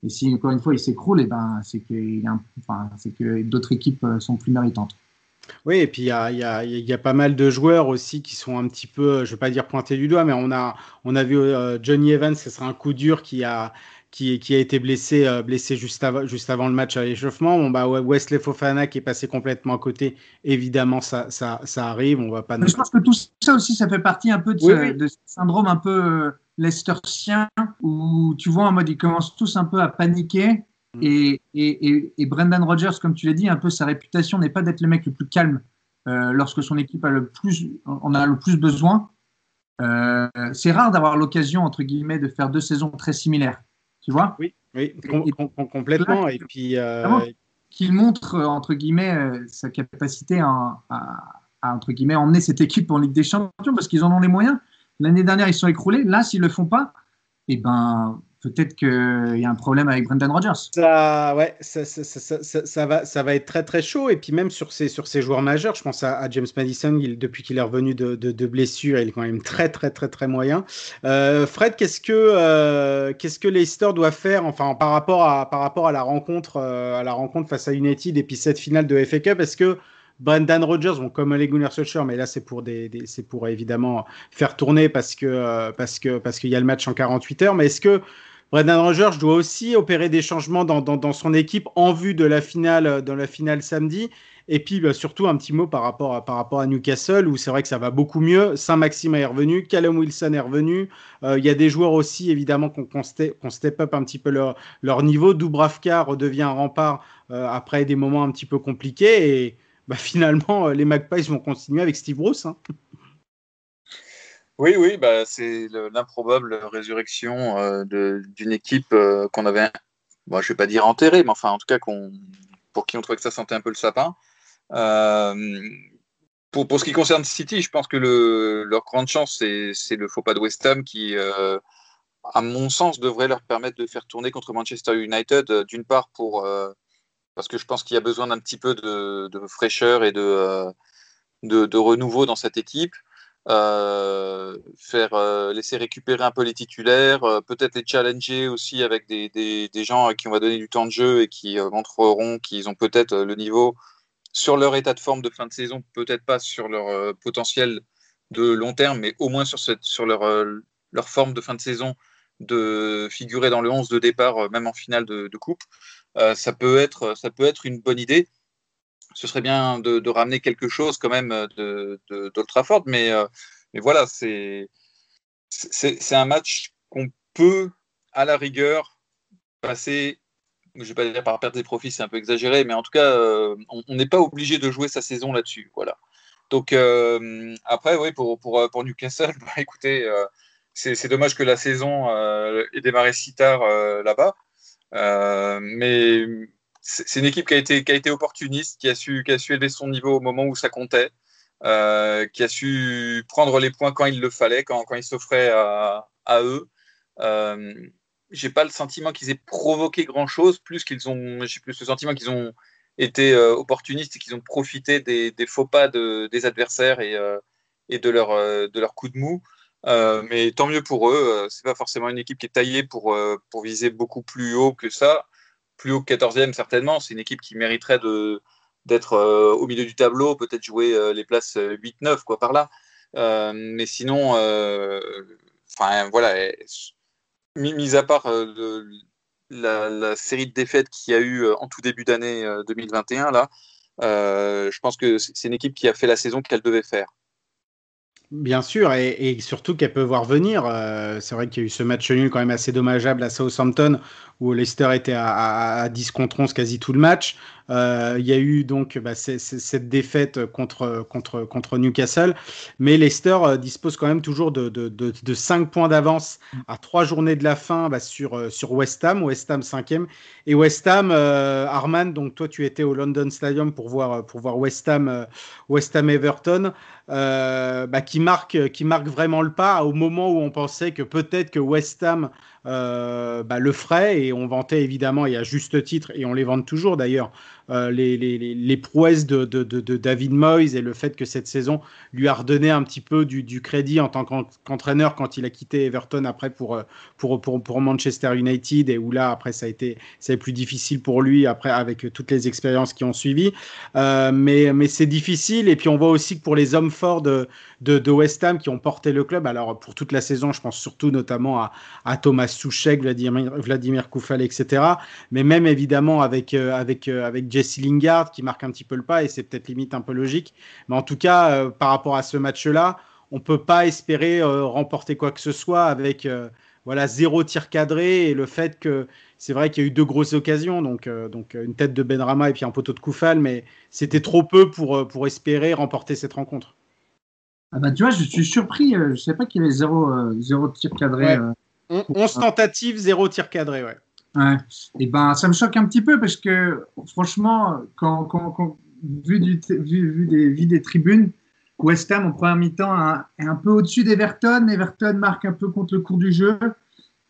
Et si, encore une fois, ils s'écroulent, eh ben, c'est que, enfin, que d'autres équipes euh, sont plus méritantes. Oui, et puis il y a, y, a, y a, pas mal de joueurs aussi qui sont un petit peu, je ne vais pas dire pointés du doigt, mais on a, on a vu euh, Johnny Evans, ce sera un coup dur qui a, qui, qui a été blessé, euh, blessé juste, avant, juste avant le match à l'échauffement. Bon, bah, Wesley Fofana qui est passé complètement à côté, évidemment, ça, ça, ça arrive. On va pas je pense que tout ça aussi, ça fait partie un peu de, ce, de ce syndrome un peu euh, Leicesterien où tu vois en mode ils commencent tous un peu à paniquer Mm. Et, et, et, Brendan Rodgers, comme tu l'as dit, un peu sa réputation n'est pas d'être le mec le plus calme euh, lorsque son équipe a le plus, en a le plus besoin. Euh, c'est rare d'avoir l'occasion, entre guillemets, de faire deux saisons très similaires. Tu vois Oui, oui complètement. et puis. Euh, qu'il montre, entre guillemets, sa capacité à, à, entre guillemets, emmener cette équipe en Ligue des Champions parce qu'ils en ont les moyens. L'année dernière, ils sont écroulés. Là, s'ils ne le font pas, eh ben, peut-être qu'il y a un problème avec Brendan Rodgers. Ça, ouais, ça, va, ça va être très très chaud. Et puis même sur ces, sur ces joueurs majeurs, je pense à, James Madison, depuis qu'il est revenu de, de, de, blessure, il est quand même très très très très moyen. Euh, Fred, qu'est-ce que euh, qu'est-ce que Leicester doit faire, enfin par rapport à par rapport à la rencontre euh, à la rencontre face à United et puis cette finale de FA Cup, est-ce que Brendan Rodgers, bon, comme les Gunnar Solskjaer, mais là c'est pour des, c'est pour évidemment faire tourner parce que euh, parce que parce qu'il y a le match en 48 heures. Mais est-ce que Brendan Rodgers doit aussi opérer des changements dans, son équipe en vue de la finale, dans la finale samedi. Et puis bah, surtout un petit mot par rapport, à, Newcastle où c'est vrai que ça va beaucoup mieux. Saint-Maxime est revenu, Callum Wilson est revenu. Euh, il y a des joueurs aussi évidemment qu'on qu step, up un petit peu leur, niveau. Dubravka redevient un rempart euh, après des moments un petit peu compliqués. Et bah, (laughs) finalement, euh, les Magpies vont continuer avec Steve Bruce. Hein. Oui, oui, bah, c'est l'improbable résurrection euh, d'une équipe euh, qu'on avait, bon, je vais pas dire enterrée, mais enfin, en tout cas, pour qui on trouvait que ça sentait un peu le sapin. Euh, pour, ce qui concerne City, je pense que le, leur grande chance, c'est le faux pas de West Ham qui, à mon sens, devrait leur permettre de faire tourner contre Manchester United, d'une part pour parce que je pense qu'il y a besoin d'un petit peu de, fraîcheur et de, renouveau dans cette équipe. Euh, faire euh, laisser récupérer un peu les titulaires, euh, peut-être les challenger aussi avec des, des, gens à qui on va donner du temps de jeu et qui montreront qu'ils ont peut-être le niveau sur leur état de forme de fin de saison, peut-être pas sur leur potentiel de long terme, mais au moins sur, cette, sur leur, leur forme de fin de saison de figurer dans le 11 de départ, même en finale de, de coupe. ça, peut être, ça peut être une bonne idée ce serait bien de, ramener quelque chose quand même de, de, mais, euh, mais voilà, c'est un match qu'on peut, à la rigueur, passer, je ne vais pas dire par perte des profits, c'est un peu exagéré, mais en tout cas, euh, on n'est pas obligé de jouer sa saison là-dessus. Voilà. Donc euh, après, oui, pour, pour, pour Newcastle, (laughs) bah, écoutez, c'est dommage que la saison ait démarré si tard là-bas. mais c'est une équipe qui a, été, opportuniste, qui a, su, élever son niveau au moment où ça comptait, euh, qui a su prendre les points quand il le fallait, quand, quand il s'offrait à, eux. Euh, j'ai pas le sentiment qu'ils aient provoqué grand chose, plus qu'ils ont, j'ai plus le sentiment qu'ils ont été euh, opportunistes et qu'ils ont profité des, faux pas de, des adversaires et, euh, de leur, de leur coup de mou. mais tant mieux pour eux. C'est pas forcément une équipe qui est taillée pour viser beaucoup plus haut que ça plus haut que 14e, certainement. C'est une équipe qui mériterait de, d'être euh, au milieu du tableau, peut-être jouer euh, les places 8-9, euh, quoi, par là. mais sinon, enfin, voilà, mis, à part la, série de défaites qu'il y a eu en tout début d'année 2021, là, je pense que c'est une équipe qui a fait la saison qu'elle devait faire. Bien sûr, et, surtout qu'elle peut voir venir. C'est vrai qu'il y a eu ce match nul quand même assez dommageable à Southampton où Leicester était à, 10 contre 11 quasi tout le match. Euh, il y a eu donc bah, cette défaite contre, Newcastle, mais Leicester euh, dispose quand même toujours de, de, de, 5 points d'avance à 3 journées de la fin bah, sur, sur West Ham, West Ham 5e. Et West Ham, Arman, donc toi tu étais au London Stadium pour voir, West Ham, West Ham Everton. Euh, bah, qui marque vraiment le pas au moment où on pensait que peut-être que West Ham euh, bah, le ferait et on vantait évidemment et à juste titre et on les vante toujours d'ailleurs les, les, les, prouesses de, de, de, David Moyes et le fait que cette saison lui a redonné un petit peu du, du crédit en tant qu'entraîneur quand il a quitté Everton après pour, euh, pour, pour, pour, Manchester United et où là après ça a été plus difficile pour lui après avec toutes les expériences qui ont suivi. Euh, mais, mais c'est difficile et puis on voit aussi que pour les hommes forts de, de, West Ham qui ont porté le club alors pour toute la saison je pense surtout notamment à, à Thomas Souchek Vladimir, Vladimir Koufal etc mais même évidemment avec, avec, avec Jesse Lingard qui marque un petit peu le pas et c'est peut-être limite un peu logique. Mais en tout cas, euh, par rapport à ce match-là, on peut pas espérer euh, remporter quoi que ce soit avec euh, voilà zéro tir cadré et le fait que c'est vrai qu'il y a eu deux grosses occasions, donc, donc une tête de Benrama et puis un poteau de Koufal, mais c'était trop peu pour, pour espérer remporter cette rencontre. Ah bah, tu vois, je suis surpris, je ne sais pas qu'il y avait zéro, zéro tir cadré. 11 tentatives, zéro tir cadré, ouais. Et ben, ça me choque un petit peu parce que, franchement, vu, des, tribunes, West Ham en première mi-temps est un peu au-dessus d'Everton. Everton marque un peu contre le cours du jeu.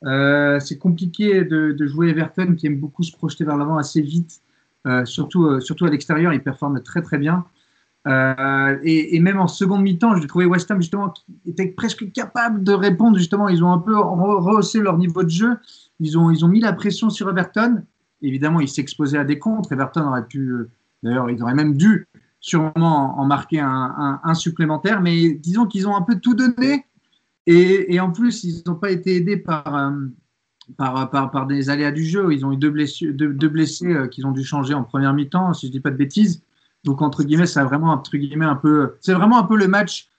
Euh, c'est compliqué de, de, jouer Everton qui aime beaucoup se projeter vers l'avant assez vite, euh, surtout, euh, surtout à l'extérieur. Il performe très très bien. Et, même en seconde mi-temps, j'ai trouvé West Ham justement qui était presque capable de répondre. Justement, ils ont un peu rehaussé leur niveau de jeu. Ils ont, ils ont mis la pression sur Everton. Évidemment, ils s'exposaient à des contres. Everton aurait pu, euh, d'ailleurs, ils auraient même dû sûrement en marquer un, supplémentaire. Mais disons qu'ils ont un peu tout donné. Et, en plus, ils n'ont pas été aidés par, euh, par, par, par, des aléas du jeu. Ils ont eu deux blessés, deux, blessés euh, qu'ils ont dû changer en première mi-temps, si je dis pas de bêtises. Donc entre guillemets, vraiment guillemets un peu, c'est vraiment un peu le match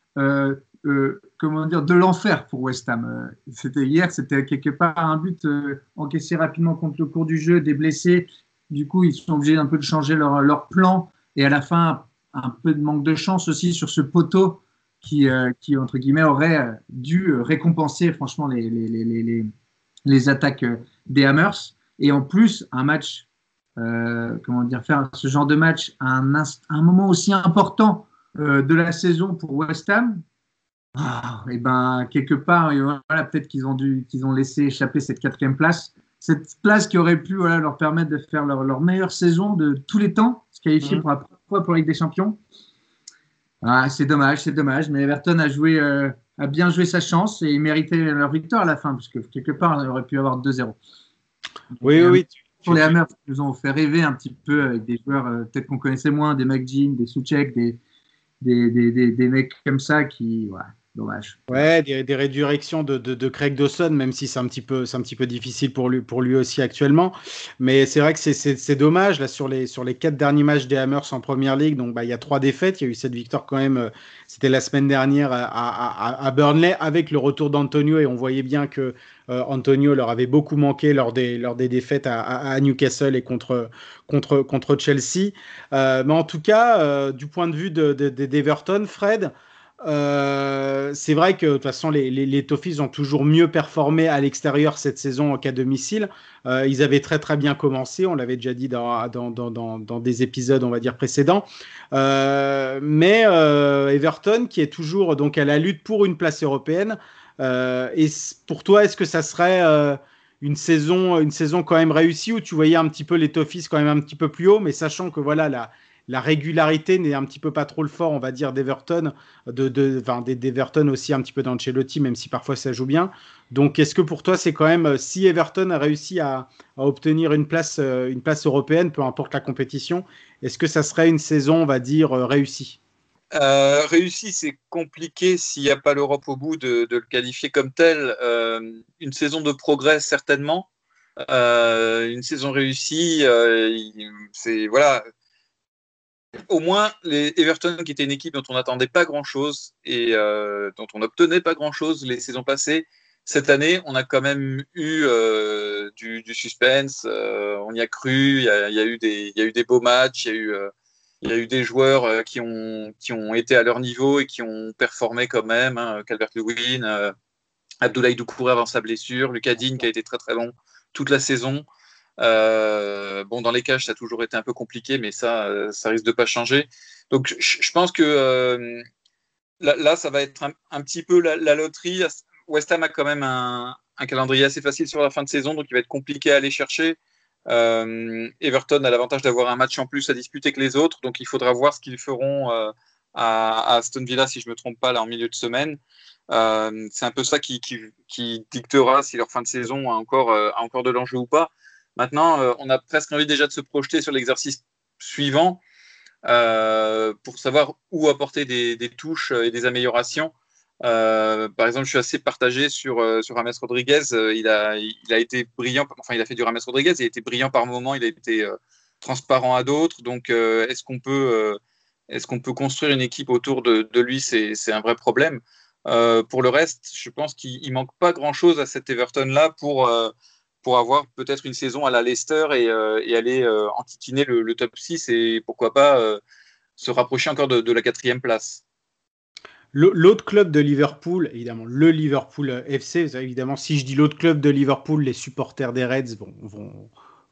comment dire, de l'enfer pour West Ham. Euh, c'était hier, c'était quelque part un but euh, encaissé rapidement contre le cours du jeu, des blessés. Du coup, ils sont obligés un peu de changer leur, leur plan. Et à la fin, un peu de manque de chance aussi sur ce poteau qui, qui entre guillemets, aurait dû récompenser franchement les, les, les, les, les attaques des Hammers. Et en plus, un match, comment dire, faire ce genre de match à un, un moment aussi important de la saison pour West Ham, ah, et ben quelque part, voilà, peut-être qu'ils ont dû, qu'ils ont laissé échapper cette quatrième place, cette place qui aurait pu voilà, leur permettre de faire leur, leur meilleure saison de tous les temps, se qualifier mmh. pour la première fois pour la Ligue des Champions. Ah, c'est dommage, c'est dommage, mais Everton a joué, euh, a bien joué sa chance et il méritait leur victoire à la fin, parce que quelque part, il aurait pu avoir 2-0. Oui, oui. Pour les Hammers, ils nous ont fait rêver un petit peu avec des joueurs euh, peut-être qu'on connaissait moins, des McGean, des Souchek, des, des, des, des, mecs comme ça qui, Dommage. Ouais, des, des résurrections de, Craig Dawson, même si c'est un petit peu, un petit peu difficile pour lui, aussi actuellement. Mais c'est vrai que c'est dommage là sur les sur les quatre derniers matchs des Hammers en Première Ligue. Donc bah il y a trois défaites. Il y a eu cette victoire quand même. Euh, c'était la semaine dernière à, Burnley avec le retour d'Antonio et on voyait bien que euh, Antonio leur avait beaucoup manqué lors des lors des défaites à, Newcastle et contre contre contre Chelsea. Euh, mais en tout cas, du point de vue de d'Everton, Fred. Euh, c'est vrai que de toute façon, les, les, Toffees ont toujours mieux performé à l'extérieur cette saison qu'à domicile. Euh, ils avaient très très bien commencé, on l'avait déjà dit dans, dans, dans, dans, des épisodes, on va dire, précédents. Euh, mais Everton, qui est toujours donc à la lutte pour une place européenne, et pour toi, est-ce que ça serait une saison, une saison quand même réussie où tu voyais un petit peu les Toffees quand même un petit peu plus haut, mais sachant que voilà, la, la régularité n'est un petit peu pas trop le fort, on va dire, d'Everton, de, enfin, d'Everton aussi un petit peu d'Ancelotti, même si parfois ça joue bien. Donc, est-ce que pour toi, c'est quand même, si Everton a réussi à, obtenir une place, euh, une place européenne, peu importe la compétition, est-ce que ça serait une saison, on va dire, euh, réussie? Euh, réussi, c'est compliqué s'il n'y a pas l'Europe au bout de, le qualifier comme tel. une saison de progrès, certainement. une saison réussie, c'est voilà au moins, les Everton, qui était une équipe dont on n'attendait pas grand-chose et euh, dont on n'obtenait pas grand-chose les saisons passées, cette année, on a quand même eu euh, du, suspense. Euh, on y a cru. Il y a, y a, eu des, beaux matchs. Il y a eu, y a eu des joueurs qui ont, qui ont été à leur niveau et qui ont performé quand même. Hein, Calvert Lewin, Abdoulaye Doucouré avant sa blessure, Lucas Digne qui a été très très bon toute la saison. Euh, bon, dans les cages, ça a toujours été un peu compliqué, mais ça, ça risque de pas changer. Donc, je, pense que euh, là, ça va être un, petit peu la, loterie. West Ham a quand même un, calendrier assez facile sur la fin de saison, donc il va être compliqué à aller chercher. Euh, Everton a l'avantage d'avoir un match en plus à disputer que les autres, donc il faudra voir ce qu'ils feront euh, à, à, Aston Villa, si je me trompe pas, là en milieu de semaine. Euh, c'est un peu ça qui, dictera si leur fin de saison a encore de l'enjeu ou pas. Maintenant, euh, on a presque envie déjà de se projeter sur l'exercice suivant euh, pour savoir où apporter des, touches et des améliorations. Euh, par exemple, je suis assez partagé sur, sur Rames Rodriguez. il, a, il a été brillant, enfin, il a fait du Rames Rodriguez, il a été brillant par moments, il a été transparent à d'autres. Donc, est-ce qu'on peut, est qu'on peut construire une équipe autour de, de lui? C'est un vrai problème. pour le reste, je pense qu'il manque pas grand-chose à cet Everton-là pour pour avoir peut-être une saison à la Leicester et, euh, aller euh, le, top 6 et pourquoi pas euh, se rapprocher encore de, la quatrième place. L'autre club de Liverpool, évidemment, le Liverpool FC, évidemment, si je dis l'autre club de Liverpool, les supporters des Reds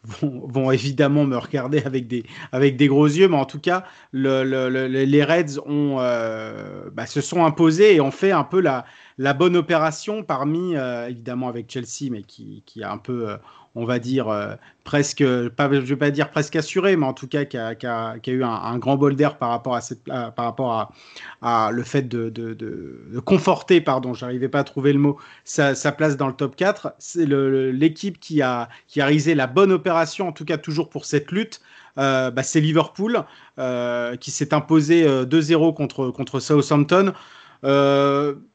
vont, évidemment me regarder avec des, avec des gros yeux, mais en tout cas, le, le, les Reds ont, euh, bah, se sont imposés et ont fait un peu la, la bonne opération parmi, euh, évidemment avec Chelsea, mais qui, qui a un peu, euh, on va dire, euh, presque, pas, je ne vais pas dire presque assuré, mais en tout cas qui a, qui a, qui a eu un, grand bol d'air par rapport à, cette, par rapport à, le fait de, de, de, conforter, pardon, j'arrivais pas à trouver le mot, sa, place dans le top 4. C'est l'équipe qui a, qui a réalisé la bonne opération, en tout cas toujours pour cette lutte. Euh, bah, c'est Liverpool euh, qui s'est imposé 2-0 contre, contre Southampton.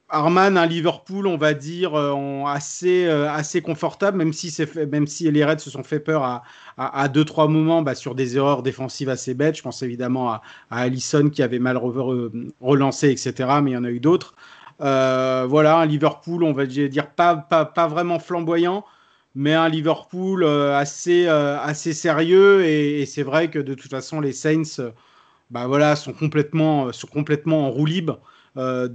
Arman, un Liverpool, on va dire, euh, assez, euh, assez confortable, même si, même si les Reds se sont fait peur à, à, à deux, trois moments bah, sur des erreurs défensives assez bêtes. Je pense évidemment à, Allison qui avait mal re relancé, etc. Mais il y en a eu d'autres. Euh, voilà, un Liverpool, on va dire, pas, pas, pas vraiment flamboyant, mais un Liverpool assez, assez sérieux. Et, et c'est vrai que de toute façon, les Saints bah, voilà, sont, complètement, sont complètement en roue libre euh,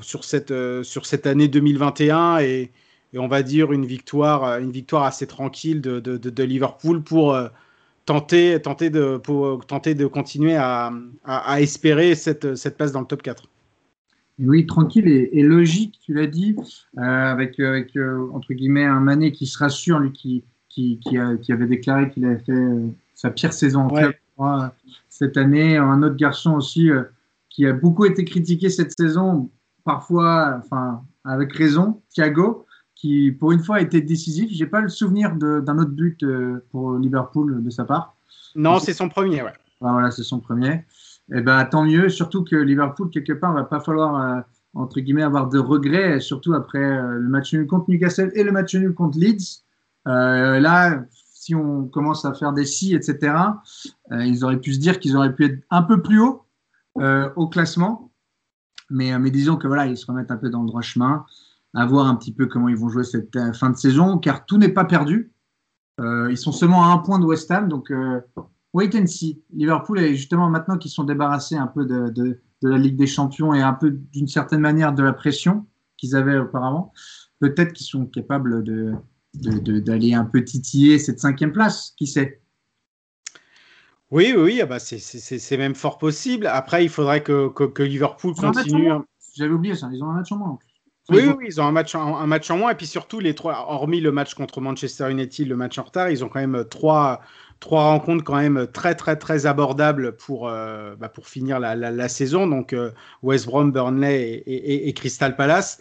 sur, cette, euh, sur cette année 2021 et, et, on va dire une victoire, une victoire assez tranquille de, de, de Liverpool pour euh, tenter, tenter, de, pour, tenter de continuer à, à, à, espérer cette, cette place dans le top 4. Oui, tranquille et, et logique, tu l'as dit, euh, avec, avec entre guillemets un Mané qui se rassure, lui qui, qui, qui, a, qui avait déclaré qu'il avait fait sa pire saison en club ouais. cette année, un autre garçon aussi qui a beaucoup été critiqué cette saison, parfois, enfin, avec raison, Thiago, qui pour une fois a été décisif. J'ai pas le souvenir d'un autre but euh, pour Liverpool de sa part. Non, c'est son premier, ouais. Voilà, c'est son premier. Et eh ben tant mieux, surtout que Liverpool quelque part va pas falloir euh, entre guillemets avoir de regrets, surtout après euh, le match nul contre Newcastle et le match nul contre Leeds. Euh, là, si on commence à faire des si, etc., ils auraient pu se dire qu'ils auraient pu être un peu plus haut au classement. Mais, euh, mais disons que voilà, ils se remettent un peu dans le droit chemin, à voir un petit peu comment ils vont jouer cette euh, fin de saison, car tout n'est pas perdu. Euh, ils sont seulement à un point de West Ham, donc euh, wait and see. Liverpool est justement maintenant qu'ils sont débarrassés un peu de, la Ligue des Champions et un peu d'une certaine manière de la pression qu'ils avaient auparavant. Peut-être qu'ils sont capables d'aller un peu titiller cette cinquième place, qui sait? Oui, oui, ah bah c'est même fort possible. Après, il faudrait que, que, que Liverpool continue. J'avais oublié ça, ils ont un match en moins. Oui, oui, ils ont un match, en, un match en moins. Et puis surtout, les trois, hormis le match contre Manchester United, le match en retard, ils ont quand même trois, trois rencontres quand même très, très, très abordables pour, euh, bah pour finir la, la, la, saison. Donc, euh, West Brom, Burnley et, et, et Crystal Palace.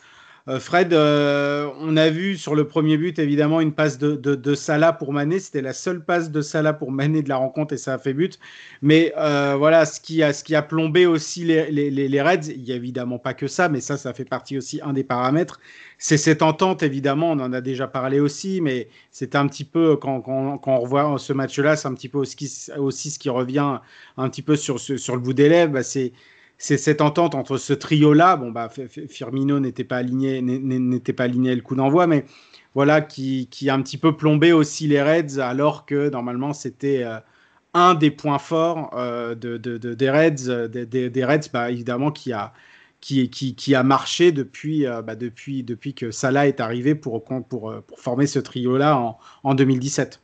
Euh, Fred, euh, on a vu sur le premier but évidemment une passe de, de, Salah pour Mané. C'était la seule passe de Salah pour Mané de la rencontre et ça a fait but. Mais euh, voilà, ce qui, a, ce qui a plombé aussi les, les, les, Reds, il n'y a évidemment pas que ça, mais ça, ça fait partie aussi un des paramètres. C'est cette entente, évidemment, on en a déjà parlé aussi, mais c'est un petit peu, quand, quand, quand on revoit ce match-là, c'est un petit peu aussi, aussi, ce qui revient un petit peu sur, sur le bout des lèvres. Bah, c'est c'est cette entente entre ce trio-là. Bon, bah, Firmino n'était pas aligné, n'était pas aligné le coup d'envoi, mais voilà, qui, qui, a un petit peu plombé aussi les Reds, alors que normalement c'était euh, un des points forts euh, de, des Reds, des, Reds, bah, évidemment, qui a, qui, qui, a marché depuis, euh, bah, depuis, depuis que Salah est arrivé pour, pour, pour former ce trio-là en, en 2017.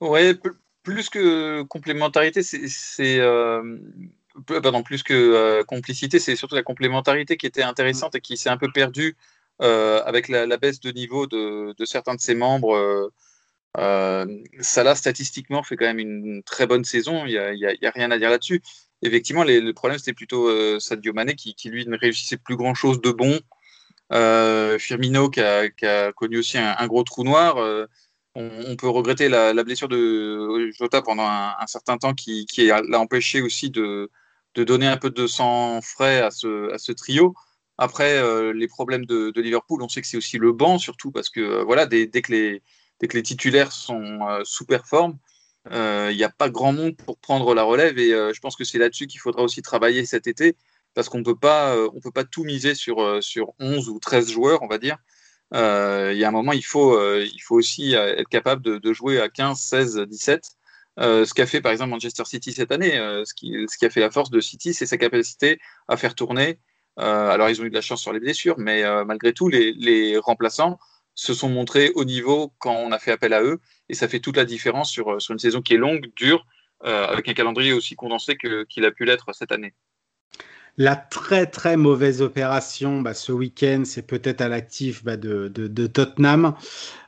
Ouais, plus que complémentarité, c'est pardon, plus que euh, complicité, c'est surtout la complémentarité qui était intéressante et qui s'est un peu perdue euh, avec la, baisse de niveau de, certains de ses membres. Euh, Salah, statistiquement, fait quand même une très bonne saison. Il n'y a, rien à dire là-dessus. Effectivement, le problème, c'était plutôt Sadio Mané qui, lui, ne réussissait plus grand-chose de bon. Firmino qui a, connu aussi un, gros trou noir. On, peut regretter la, blessure de Jota pendant un, certain temps qui l'a empêché aussi de, de donner un peu de sang frais à ce, trio. Après, euh, les problèmes de, Liverpool, on sait que c'est aussi le banc, surtout parce que euh, voilà, dès, que les, dès, que les, titulaires sont euh, sous performe, il n'y a pas grand monde pour prendre la relève. Et je pense que c'est là-dessus qu'il faudra aussi travailler cet été, parce qu'on ne peut pas tout miser sur, sur 11 ou 13 joueurs, on va dire. Il y a un moment, il faut, il faut aussi être capable de jouer à 15, 16, 17. Euh, ce qu'a fait par exemple Manchester City cette année, euh, ce, qui, a fait la force de City, c'est sa capacité à faire tourner. Euh, alors ils ont eu de la chance sur les blessures, mais malgré tout, les, remplaçants se sont montrés au niveau quand on a fait appel à eux, et ça fait toute la différence sur, sur une saison qui est longue, dure, avec un calendrier aussi condensé qu'il a pu l'être cette année. La très très mauvaise opération bah, ce week-end, c'est peut-être à l'actif bah, de, de, Tottenham.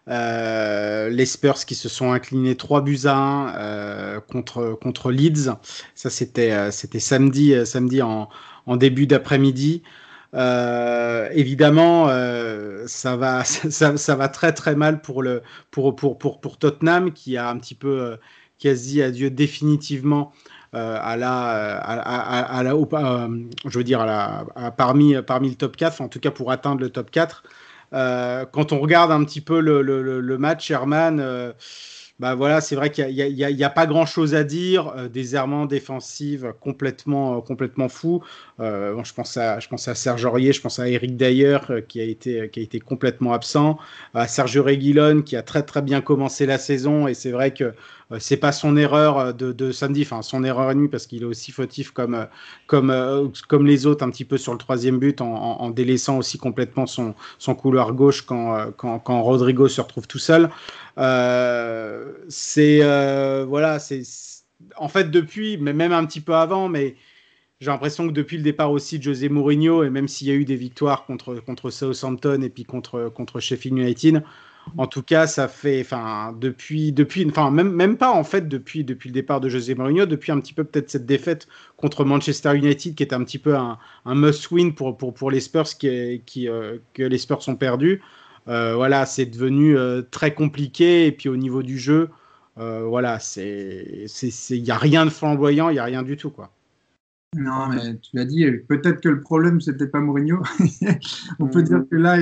Euh, les Spurs qui se sont inclinés 3 buts à 1 euh, contre, contre Leeds. Ça, c'était, euh, samedi, samedi en, en début d'après-midi. évidemment, ça, va, (laughs) ça, va très très mal pour, le, pour, pour, pour, pour Tottenham qui a un petit peu quasi adieu définitivement à la, à, à, la je veux dire, à la, parmi, parmi le top 4, en tout cas pour atteindre le top 4. Euh, quand on regarde un petit peu le, match, Sherman, euh, bah voilà, c'est vrai qu'il n'y a, pas grand chose à dire. Euh, des errements défensifs complètement, complètement fous. je, pense à, je pense à Serge Aurier, je pense à Eric Dyer qui, a été, qui a été complètement absent. À Sergio Reguilon qui a très très bien commencé la saison. Et c'est vrai que euh, c'est pas son erreur euh, de, samedi, enfin son erreur et nuit parce qu'il est aussi fautif comme, euh, comme, comme les autres un petit peu sur le troisième but en, délaissant aussi complètement son, son couloir gauche quand, quand, quand, Rodrigo se retrouve tout seul. c'est voilà, c'est en fait depuis, mais même un petit peu avant, mais j'ai l'impression que depuis le départ aussi de José Mourinho, et même s'il y a eu des victoires contre, contre Southampton et puis contre, contre Sheffield United, en tout cas, ça fait, enfin, depuis, depuis, enfin, même, même pas en fait depuis, depuis le départ de José Mourinho, depuis un petit peu peut-être cette défaite contre Manchester United qui est un petit peu un, must-win pour, pour, pour les Spurs qui, qui euh, que les Spurs sont perdus. Euh, voilà, c'est devenu euh, très compliqué et puis au niveau du jeu, voilà, c'est, il n'y a rien de flamboyant, il n'y a rien du tout quoi. Non, mais tu l'as dit, peut-être que le problème, c'était pas Mourinho. (laughs) On peut dire que là,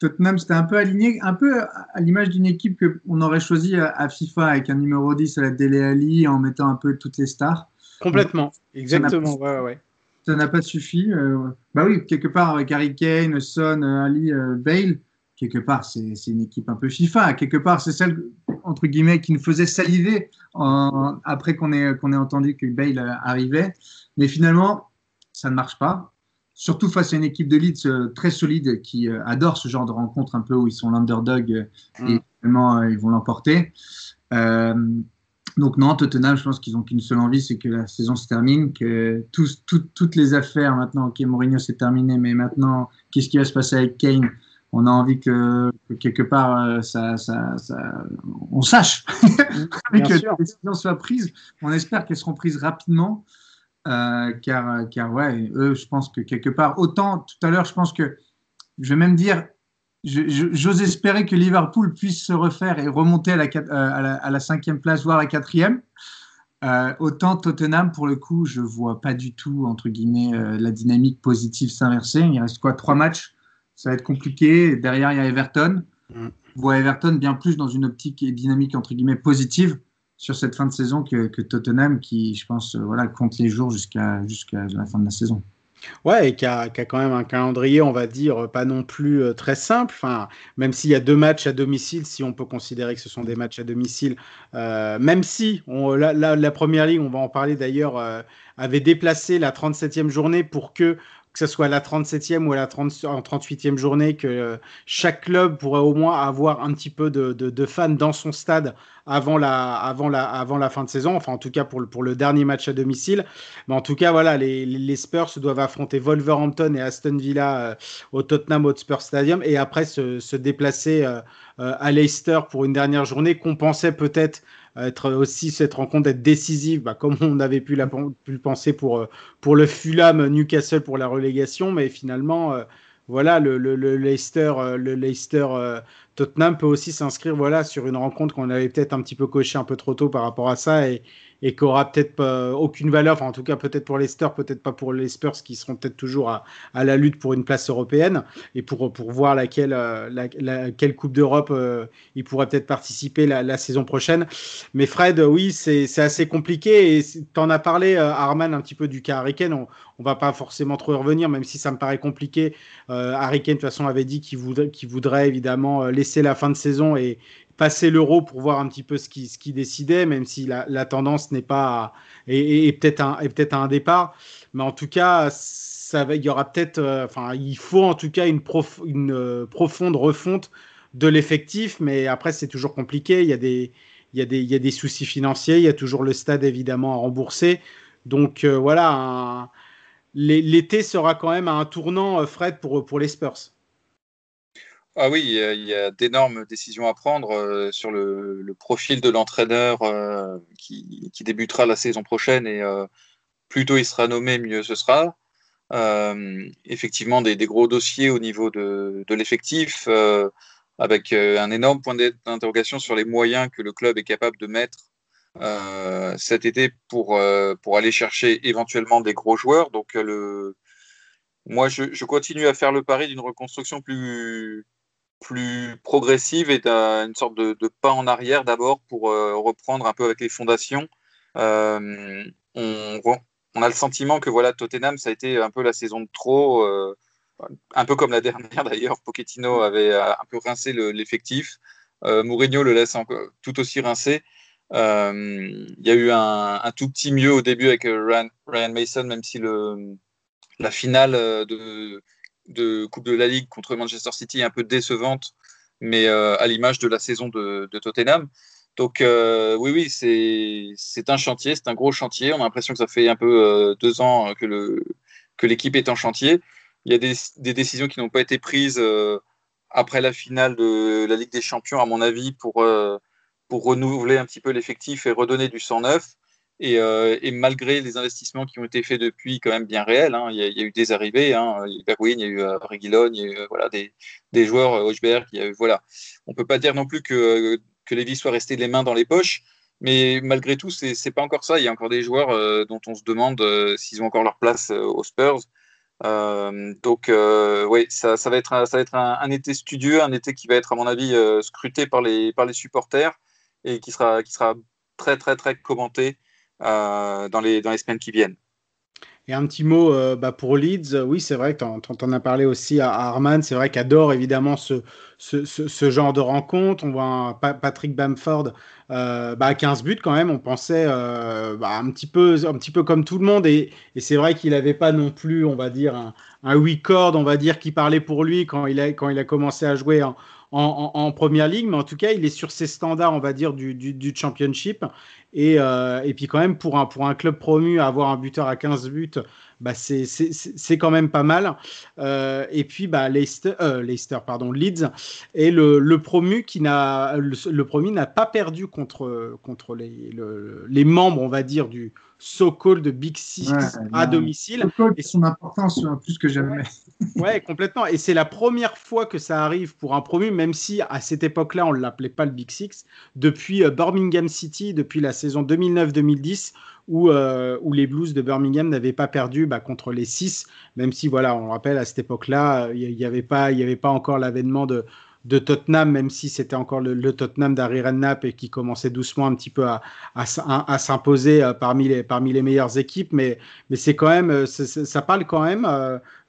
Tottenham, c'était un peu aligné, un peu à l'image d'une équipe qu'on aurait choisi à, FIFA avec un numéro 10 à la Dele Ali en mettant un peu toutes les stars. Complètement, exactement, ça ouais, ouais. Ça n'a pas suffi. Euh, bah oui, quelque part, avec Harry Kane, Son, Ali, euh, Bale, quelque part, c'est une équipe un peu FIFA. Quelque part, c'est celle, entre guillemets, qui nous faisait saliver après qu'on ait, qu'on ait entendu que Bale arrivait. Mais finalement, ça ne marche pas. Surtout face à une équipe de Leeds euh, très solide qui euh, adore ce genre de rencontre un peu où ils sont l'underdog euh, et mm. finalement ils vont l'emporter. donc non, Tottenham, je pense qu'ils n'ont qu'une seule envie, c'est que la saison se termine, que toutes les affaires maintenant, ok, Mourinho c'est terminé, mais maintenant, qu'est-ce qui va se passer avec Kane? On a envie que, quelque part ça, ça, ça, on sache (laughs) mm. que les décisions soient prises. On espère qu'elles seront prises rapidement euh, car, car ouais, eux, je pense que quelque part, autant tout à l'heure, je pense que je vais même dire, j'ose espérer que Liverpool puisse se refaire et remonter à la, à la, cinquième place, voire à la quatrième. Euh, autant Tottenham, pour le coup, je vois pas du tout, entre guillemets, euh, la dynamique positive s'inverser. Il reste quoi Trois matchs? Ça va être compliqué. Derrière, il y a Everton. Mm. Je vois Everton bien plus dans une optique et dynamique, entre guillemets, positive sur cette fin de saison que, Tottenham, qui, je pense, euh, voilà, compte les jours jusqu'à jusqu'à la fin de la saison. Ouais, et qui a, quand même un calendrier, on va dire, pas non plus euh, très simple. Enfin, même s'il y a deux matchs à domicile, si on peut considérer que ce sont des matchs à domicile, euh, même si on, la, première ligue, on va en parler d'ailleurs, euh, avait déplacé la 37e journée pour que que ce soit la 37e ou la 30, 38e journée, que chaque club pourrait au moins avoir un petit peu de, fans dans son stade avant la, fin de saison, enfin en tout cas pour le, dernier match à domicile. Mais en tout cas, voilà, les, Spurs doivent affronter Wolverhampton et Aston Villa euh, au Tottenham Hotspur Stadium et après se, déplacer euh, euh, à Leicester pour une dernière journée qu'on pensait peut-être être aussi cette rencontre être décisive, bah, comme on avait pu, la, pu, le penser pour, euh, pour le Fulham Newcastle pour la relégation, mais finalement, euh, voilà, le, le, le, Leicester, le Leicester euh, Tottenham peut aussi s'inscrire voilà, sur une rencontre qu'on avait peut-être un petit peu coché un peu trop tôt par rapport à ça. Et, et qui aura peut-être aucune valeur, en tout cas peut-être pour Leicester, peut-être pas pour les Spurs qui seront peut-être toujours à, la lutte pour une place européenne et pour, voir laquelle, euh, la, laquelle Coupe d'Europe euh, il pourrait peut-être participer la, saison prochaine. Mais Fred, oui, c'est assez compliqué et tu en as parlé, euh, Arman, un petit peu du cas Harry Kane. On, on va pas forcément trop y revenir, même si ça me paraît compliqué. Euh, Harry de toute façon, avait dit qu'il voudrait, voudrait évidemment laisser la fin de saison et, passer l'euro pour voir un petit peu ce qui, ce qui décidait, même si la, la tendance n'est pas et, peut-être un, et peut-être un départ. Mais en tout cas, ça va, il y aura peut-être, euh, enfin, il faut en tout cas une, prof, une euh, profonde refonte de l'effectif, mais après c'est toujours compliqué. Il y a des, il y a des, il y a des soucis financiers, il y a toujours le stade évidemment à rembourser. Donc euh, voilà, l'été sera quand même un tournant, Fred, pour, pour les Spurs. Ah oui, il y a, d'énormes décisions à prendre euh, sur le, profil de l'entraîneur euh, qui, débutera la saison prochaine et euh, plus tôt il sera nommé, mieux ce sera. effectivement, des, gros dossiers au niveau de, l'effectif, avec un énorme point d'interrogation sur les moyens que le club est capable de mettre cet été pour, aller chercher éventuellement des gros joueurs. Donc, le, moi, je continue à faire le pari d'une reconstruction plus, plus progressive et une sorte de, pas en arrière d'abord pour euh, reprendre un peu avec les fondations. Euh, on, on, a le sentiment que voilà, Tottenham, ça a été un peu la saison de trop, euh, un peu comme la dernière d'ailleurs. Pochettino avait un peu rincé l'effectif. Mourinho le laisse encore, tout aussi rincé. Il y a eu un, un, tout petit mieux au début avec Ryan, Ryan Mason, même si le, la finale de de Coupe de la Ligue contre Manchester City un peu décevante, mais euh, à l'image de la saison de, de Tottenham. Donc euh, oui, oui, c'est un chantier, c'est un gros chantier. On a l'impression que ça fait un peu euh, deux ans que l'équipe que est en chantier. Il y a des, des décisions qui n'ont pas été prises après la finale de la Ligue des Champions, à mon avis, pour, pour renouveler un petit peu l'effectif et redonner du 109. Euh, et, malgré les investissements qui ont été faits depuis, quand même bien réels, hein, il, y a, eu des arrivées. Hein, il y a eu Berwin, il y a eu euh, Reguilon, il y a eu euh, voilà, des, des joueurs, euh, Hochberg. Voilà. On ne peut pas dire non plus que, que Lévy soit resté les mains dans les poches. Mais malgré tout, ce n'est pas encore ça. Il y a encore des joueurs dont on se demande s'ils ont encore leur place aux Spurs. donc, oui, ça, ça, va être, un, ça va être un, été studieux, un été qui va être, à mon avis, scruté par les, par les supporters et qui sera, qui sera très, très, très commenté dans, les, dans les semaines qui viennent. Et un petit mot euh, bah, pour Leeds, oui, c'est vrai que tu en, as parlé aussi à, Arman, c'est vrai qu'adore évidemment ce, ce, genre de rencontre. On voit Patrick Bamford euh, bah, à 15 buts quand même, on pensait bah, un, petit peu, un petit peu comme tout le monde. Et, c'est vrai qu'il n'avait pas non plus, on va dire, un, un record, on va dire, qui parlait pour lui quand il a, quand il a commencé à jouer en, en, première ligue, mais en tout cas, il est sur ses standards, on va dire, du, du, championship. Et, euh, et, puis quand même, pour un, pour un club promu, avoir un buteur à 15 buts, bah c'est quand même pas mal. Euh, et puis, bah, Leicester, euh, Leicester pardon, Leeds est le, le promu qui n'a le, le, pas perdu contre, contre les, les membres, on va dire, du, so-called Big Six à domicile. Et son importance plus que jamais. (laughs) ouais, complètement. Et c'est la première fois que ça arrive pour un promu, même si à cette époque-là, on ne l'appelait pas le Big Six, depuis euh, Birmingham City, depuis la saison 2009-2010, où, euh, où, les Blues de Birmingham n'avaient pas perdu bah, contre les six, même si, voilà, on rappelle, à cette époque-là, il n'y avait, pas, avait pas encore l'avènement de, de Tottenham, même si c'était encore le, Tottenham d'Harry Redknapp et qui commençait doucement un petit peu à, s'imposer euh, parmi les, meilleures équipes. Mais, c'est quand même, euh, ça parle quand même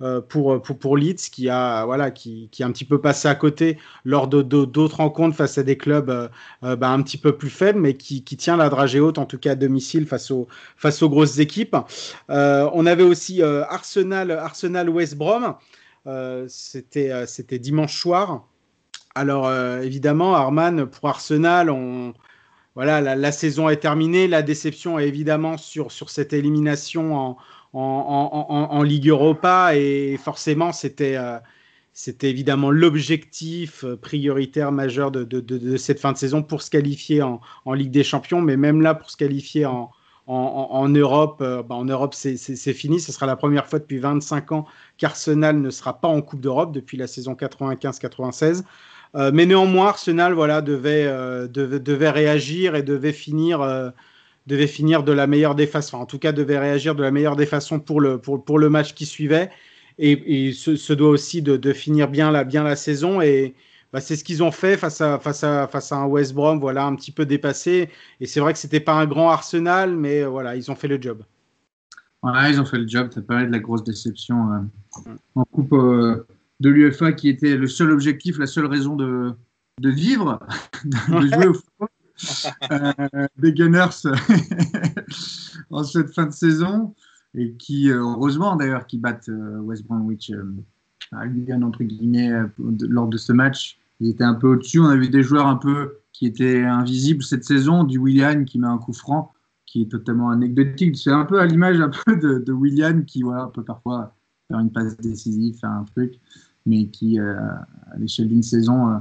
euh, pour, pour, Leeds qui a, voilà, qui, a un petit peu passé à côté lors d'autres rencontres face à des clubs bah, un petit peu plus faibles, mais qui, qui, tient la dragée haute, en tout cas à domicile face aux, face aux grosses équipes. on avait aussi Arsenal, Arsenal West Brom. c'était c'était dimanche soir. Alors euh, évidemment, Arman, pour Arsenal, voilà, la, saison est terminée. La déception est évidemment sur, sur cette élimination en, en, Ligue Europa. Et forcément, c'était euh, évidemment l'objectif euh, prioritaire majeur de, de, cette fin de saison pour se qualifier en, Ligue des Champions. Mais même là, pour se qualifier en, Europe, en Europe, c'est fini. Ce sera la première fois depuis 25 ans qu'Arsenal ne sera pas en Coupe d'Europe depuis la saison 95-96. Euh, mais néanmoins, Arsenal voilà, devait, euh, devait, réagir et devait finir, euh, devait finir de la meilleure des façons. en tout cas, devait réagir de la meilleure des façons pour le, pour, pour le match qui suivait. Et, et se, doit aussi de, finir bien la, bien la saison. Et bah, c'est ce qu'ils ont fait face à, face, à, face à un West Brom, voilà, un petit peu dépassé. Et c'est vrai que c'était pas un grand Arsenal, mais voilà, ils ont fait le job. Ouais, ils ont fait le job. Ça paraît de la grosse déception en coupe de l'UFA qui était le seul objectif, la seule raison de, de vivre, (laughs) de jouer au football. (laughs) Euh, des Gunners (laughs) en cette fin de saison et qui, euh, heureusement d'ailleurs, qui battent euh, West Bromwich à Lyon, entre guillemets, lors de ce match. Ils étaient un peu au-dessus. On a vu des joueurs un peu qui étaient invisibles cette saison, du William qui met un coup franc, qui est totalement anecdotique. C'est un peu à l'image un peu de, de William qui voilà, peut parfois faire une passe décisive, faire un truc mais qui, euh, à l'échelle d'une saison, euh,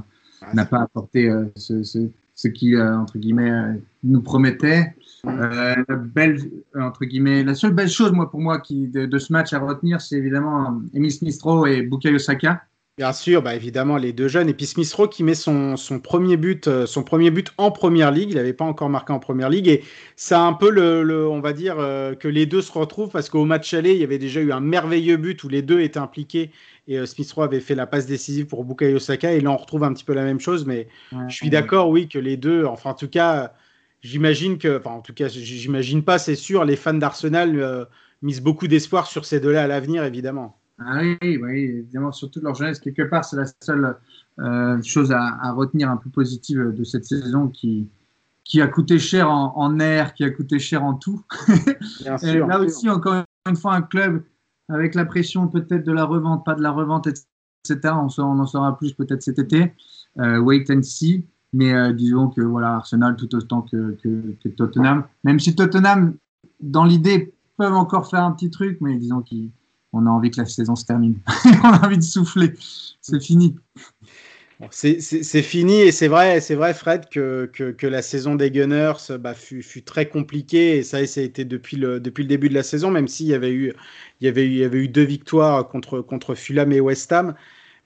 n'a pas apporté euh, ce, ce, ce qui, entre guillemets, nous promettait. la belle, entre guillemets, la seule belle chose, moi, pour moi, qui, de, ce match à retenir, c'est évidemment Emile Smith-Rowe et Bukayo Saka. Bien sûr, bah évidemment les deux jeunes. Et puis Smith Rowe qui met son, son, premier but, son premier but en première ligue. Il n'avait pas encore marqué en première ligue. Et ça un peu le, on va dire que les deux se retrouvent parce qu'au match aller, il y avait déjà eu un merveilleux but où les deux étaient impliqués et euh, Smith Rowe avait fait la passe décisive pour Bukayo Saka et là on retrouve un petit peu la même chose mais je suis d'accord oui que les deux enfin en tout cas j'imagine que enfin en tout cas j'imagine pas c'est sûr les fans d'Arsenal euh, misent beaucoup d'espoir sur ces deux-là à l'avenir évidemment. Ah oui, oui, évidemment, surtout leur jeunesse. Quelque part, c'est la seule euh, chose à, retenir un peu positive de cette saison qui, qui a coûté cher en, en air, qui a coûté cher en tout. Bien (laughs) sûr, là aussi, encore une fois, un club avec la pression peut-être de la revente, pas de la revente, etc. On, en saura plus peut-être cet été. Euh, wait and see. Mais euh, disons que voilà, Arsenal tout autant que, que, Tottenham. Même si Tottenham, dans l'idée, peuvent encore faire un petit truc, mais disons qu'on a envie que la saison se termine. (laughs) On a envie de souffler. C'est fini. C'est fini et c'est vrai, c'est vrai, Fred, que, que, la saison des Gunners bah, fut, fut, très compliquée et ça, ça a été depuis le, depuis le début de la saison, même s'il y avait eu, y y avait eu deux victoires contre, contre Fulham et West Ham.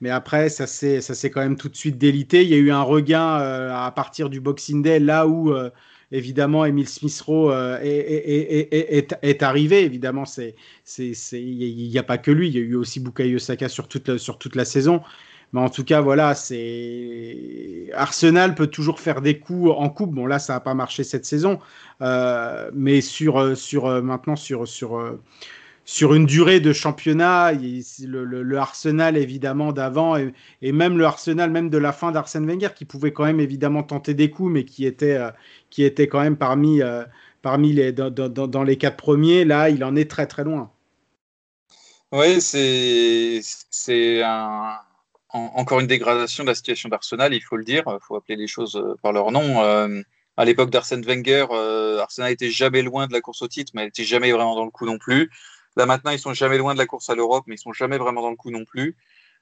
Mais après, ça s'est quand même tout de suite délité. Il y a eu un regain euh, à partir du Boxing Day, là où euh, évidemment Emile Smith-Rowe euh, est, est, est, est, arrivé. Évidemment, il n'y a, a, pas que lui. Il y a eu aussi Bukayo Saka sur toute, sur toute la saison. Mais en tout cas, voilà, c'est Arsenal peut toujours faire des coups en coupe. Bon, là, ça n'a pas marché cette saison, euh, mais sur, sur euh, maintenant sur sur euh, sur une durée de championnat, le, le, Arsenal évidemment d'avant et, même le Arsenal même de la fin d'Arsène Wenger qui pouvait quand même évidemment tenter des coups, mais qui était qui était quand même parmi parmi les dans, dans, les quatre premiers. Là, il en est très très loin. Oui, c'est c'est encore une dégradation de la situation d'Arsenal, il faut le dire, il faut appeler les choses euh, par leur nom. Euh, à l'époque d'Arsène Wenger, euh, Arsenal était jamais loin de la course au titre, mais elle n'était jamais vraiment dans le coup non plus. Là maintenant, ils sont jamais loin de la course à l'Europe, mais ils sont jamais vraiment dans le coup non plus.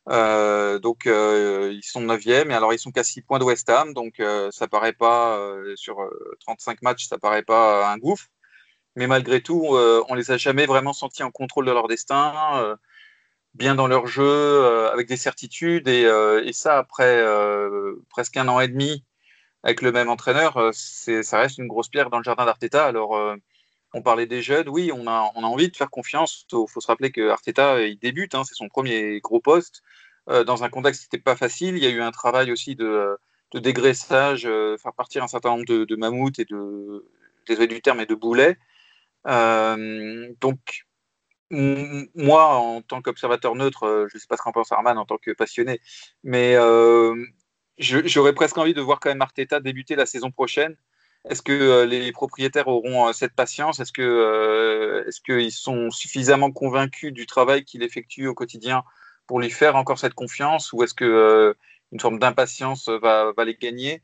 donc ils sont 9e, et alors ils sont qu'à 6 points de West Ham, donc ça paraît pas, sur 35 matchs, ça paraît pas un gouffre. mais malgré tout, euh, on les a jamais vraiment sentis en contrôle de leur destin, euh, bien dans leur jeu, euh, avec des certitudes. Et, et ça, après presque un an et demi avec le même entraîneur, ça reste une grosse pierre dans le jardin d'Arteta. Alors, on parlait des jeunes, oui, on a, envie de faire confiance. Il faut se rappeler que Arteta, il débute, hein, c'est son premier gros poste. dans un contexte qui n'était pas facile, il y a eu un travail aussi de, dégraissage, faire partir un certain nombre de, de mammouths et de, désolé du terme, et de boulets. Euh, donc, moi, en tant qu'observateur neutre, euh, je ne sais pas ce qu'en pense Arman en tant que passionné, mais euh, j'aurais presque envie de voir quand même Arteta débuter la saison prochaine. Est-ce que les propriétaires auront cette patience? Est-ce que est-ce qu'ils sont suffisamment convaincus du travail qu'il effectue au quotidien pour lui faire encore cette confiance? Ou est-ce que une forme d'impatience va, va, les gagner?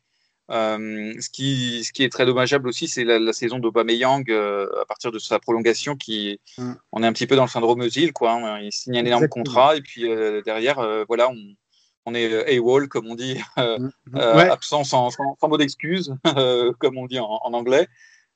Euh, ce, qui, ce qui est très dommageable aussi, c'est la, saison d'Aubameyang euh, à partir de sa prolongation qui, mm. on est un petit peu dans le syndrome Özil, quoi. Hein. Il signe un énorme contrat et puis euh, derrière, voilà, on, on est AWOL, comme on dit, (laughs) mm. absent sans, sans, mot d'excuse, (laughs) comme on dit en, anglais.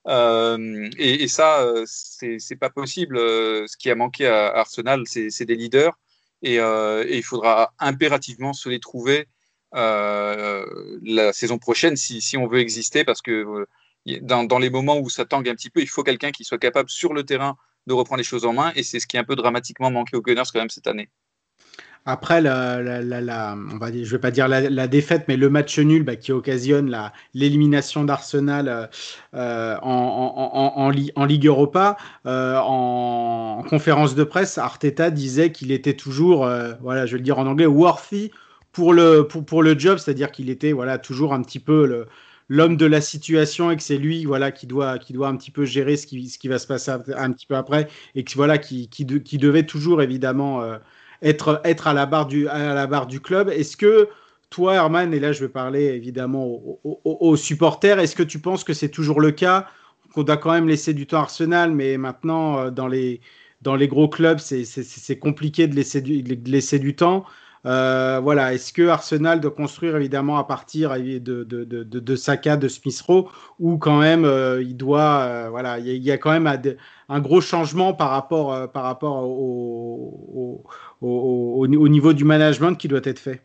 Et, et, ça, c'est pas possible. Ce qui a manqué à Arsenal, c'est des leaders. Et, et, il faudra impérativement se les trouver euh, la saison prochaine si, on veut exister, parce que euh, dans, les moments où ça tangue un petit peu, il faut quelqu'un qui soit capable sur le terrain de reprendre les choses en main, et c'est ce qui est un peu dramatiquement manqué aux Gunners quand même cette année. Après, la, la, vais pas dire la, défaite, mais le match nul bah, qui occasionne l'élimination d'Arsenal euh, en, Ligue Europa, euh, en, conférence de presse, Arteta disait qu'il était toujours, euh, voilà, je vais le dire en anglais, worthy pour le, pour, pour le job, c'est-à-dire qu'il était voilà, toujours un petit peu l'homme de la situation et que c'est lui voilà qui doit qui doit un petit peu gérer ce qui, ce qui va se passer un petit peu après et que voilà qui, qui, qui devait toujours évidemment euh, être être à la barre du à la barre du club. Est-ce que toi Herman et là je vais parler évidemment aux, supporters est-ce que tu penses que c'est toujours le cas? Qu'on doit quand même laisser du temps à Arsenal mais maintenant euh, dans les dans les gros clubs c'est compliqué de laisser de laisser du temps euh, voilà, est-ce que Arsenal doit construire évidemment à partir de, de, de, de Saka, de Smith Rowe, ou quand même euh, il doit, euh, voilà, il y, a quand même un, gros changement par rapport, par rapport au, au, au, niveau du management qui doit être fait?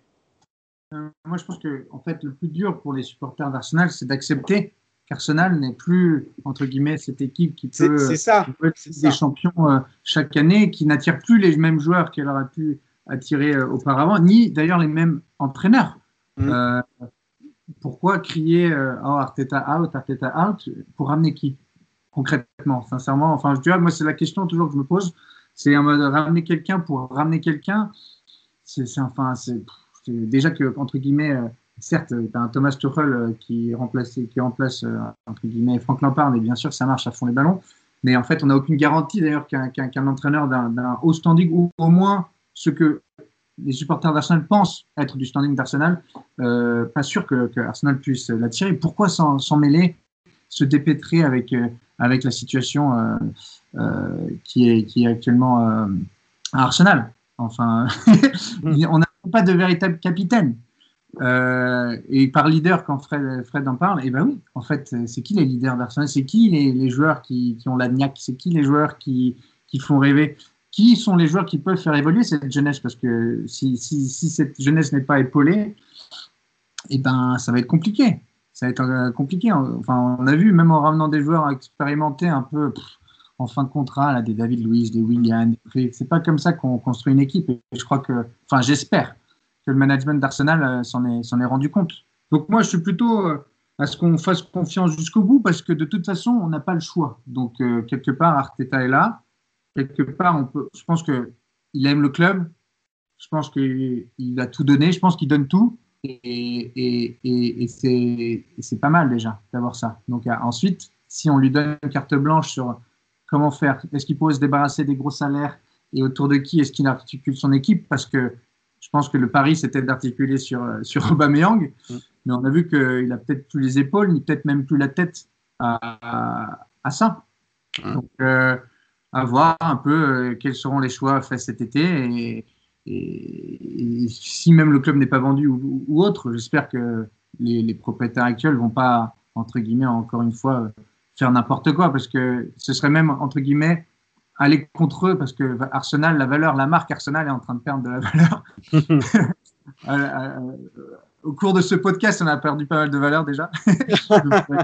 moi, je pense que en fait, le plus dur pour les supporters d'Arsenal, c'est d'accepter qu'Arsenal n'est plus entre guillemets cette équipe qui peut, ça, être des champions chaque année, qui n'attire plus les mêmes joueurs qu'elle aurait pu attiré euh, auparavant, ni d'ailleurs les mêmes entraîneurs. Mm. Euh, pourquoi crier euh, oh, Arteta out, Arteta out pour ramener qui concrètement, sincèrement? Enfin, je dirais, moi, c'est la question toujours que je me pose. C'est en mode ramener quelqu'un pour ramener quelqu'un. C'est enfin, c'est déjà que entre guillemets, certes, tu as un Thomas Tuchel qui remplace, qui remplace entre guillemets Frank Lampard, et bien sûr, ça marche à fond les ballons. Mais en fait, on n'a aucune garantie d'ailleurs qu'un entraîneur d'un haut standing ou au moins ce que les supporters d'Arsenal pensent être du standing d'Arsenal, euh, pas sûr que, Arsenal puisse l'attirer. Pourquoi s'en mêler, se dépêtrer avec, euh, avec la situation euh, qui, est, qui est actuellement à Arsenal? Enfin, (laughs) (laughs) on n'a pas de véritable capitaine. et par leader, quand Fred, Fred en parle, et eh ben oui, en fait, c'est qui les leaders d'Arsenal? C'est qui les, les, joueurs qui, qui ont la niaque C'est qui les joueurs qui, qui font rêver? Qui sont les joueurs qui peuvent faire évoluer cette jeunesse? Parce que si, cette jeunesse n'est pas épaulée, eh ben, ça va être compliqué. Ça va être euh, compliqué. Enfin, on a vu, même en ramenant des joueurs expérimentés un peu en fin de contrat, des David Luiz, des William, c'est pas comme ça qu'on construit une équipe. Et je crois que, enfin, j'espère que le management d'Arsenal euh, s'en est, est, rendu compte. Donc moi, je suis plutôt euh, à ce qu'on fasse confiance jusqu'au bout parce que de toute façon, on n'a pas le choix. Donc quelque part, Arteta est là quelque part, on peut, je pense qu'il aime le club. Je pense qu'il a tout donné. Je pense qu'il donne tout. Et, et, et, c'est pas mal déjà d'avoir ça. Donc ensuite, si on lui donne une carte blanche sur comment faire, est-ce qu'il peut se débarrasser des gros salaires et autour de qui est-ce qu'il articule son équipe? Parce que je pense que le pari, c'était d'articuler sur, (laughs) sur Aubameyang. Mm. Mais on a vu qu'il a peut-être plus les épaules, ni peut-être même plus la tête à, à, ça. Mm. Donc, euh, à voir un peu euh, quels seront les choix faits cet été. Et, si même le club n'est pas vendu ou, autre, j'espère que les, propriétaires actuels vont pas, entre guillemets, encore une fois, faire n'importe quoi parce que ce serait même entre guillemets aller contre eux parce que Arsenal, la valeur, la marque Arsenal est en train de perdre de la valeur. (laughs) Euh, euh, au cours de ce podcast, on a perdu pas mal de valeur déjà. (laughs) Il faudrait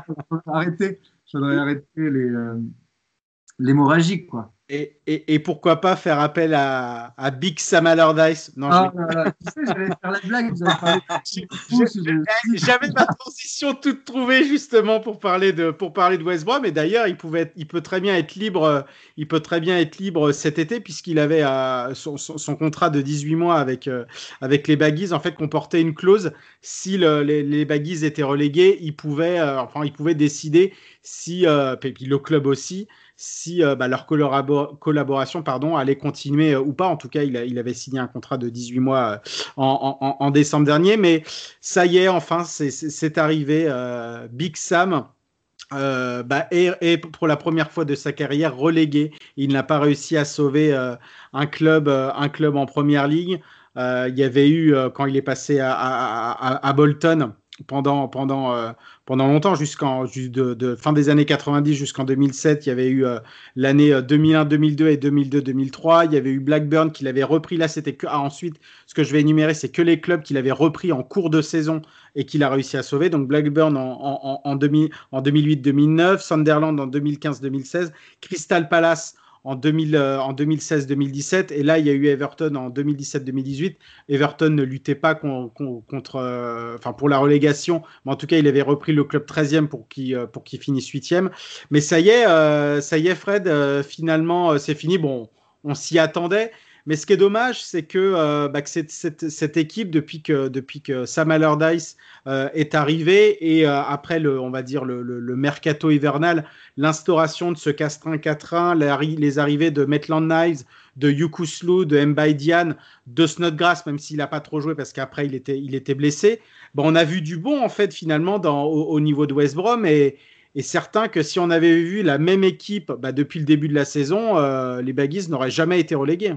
arrêter, les, l'hémorragie, quoi. Et, et, et, pourquoi pas faire appel à, à Big Sam Allardyce? Non, ah, je... tu sais, j'allais faire la blague. (laughs) J'avais ma transition toute trouvée justement pour parler de pour parler de West Brom. Et d'ailleurs, il pouvait être, il peut très bien être libre. Il peut très bien être libre cet été puisqu'il avait euh, son, son, son, contrat de 18 mois avec euh, avec les Baggies en fait comportait une clause si le, les, les Baggies étaient relégués, il pouvait euh, enfin il pouvait décider si euh, et puis le club aussi si euh, bah, leur collaboration pardon, allait continuer euh, ou pas. En tout cas, il, avait signé un contrat de 18 mois euh, en, décembre dernier. Mais ça y est, enfin, c'est arrivé. Big Sam. Bah, est, est, pour la première fois de sa carrière relégué. Il n'a pas réussi à sauver un, club, un club en première ligue. il y avait eu, quand il est passé à Bolton, pendant, pendant, euh, pendant longtemps, jusqu'en de, de, fin des années 90 jusqu'en 2007. Il y avait eu euh, l'année 2001-2002 et 2002-2003. Il y avait eu Blackburn qui l'avait repris. Là, c'était que ah, ensuite, ce que je vais énumérer, c'est que les clubs qu'il avait repris en cours de saison et qu'il a réussi à sauver. Donc Blackburn en, en, en, en 2008-2009, Sunderland en 2015-2016, Crystal Palace en, 2000, euh, 2016-2017. Et là, il y a eu Everton en 2017-2018. Everton ne luttait pas con, con, contre, euh, pour la relégation, mais en tout cas, il avait repris le club 13e pour qu'il euh, pour finisse 8e. Mais ça y est, ça y est, Fred, finalement, c'est fini. Bon, on s'y attendait. Mais ce qui est dommage, c'est que, euh, bah, cette, équipe, depuis que, Sam Allardyce euh, est arrivé et euh, après, le, on va dire, le, mercato hivernal, l'instauration de ce Castrin 4-1, les arrivées de Maitland Niles, de Yukuslu, de Mbaidian, de Snodgrass, même s'il n'a pas trop joué parce qu'après, il était, blessé. Bon, on a vu du bon, en fait, finalement, au niveau de West Brom et, et certain que si on avait vu la même équipe bah, depuis le début de la saison, euh, les Baggies n'auraient jamais été relégués.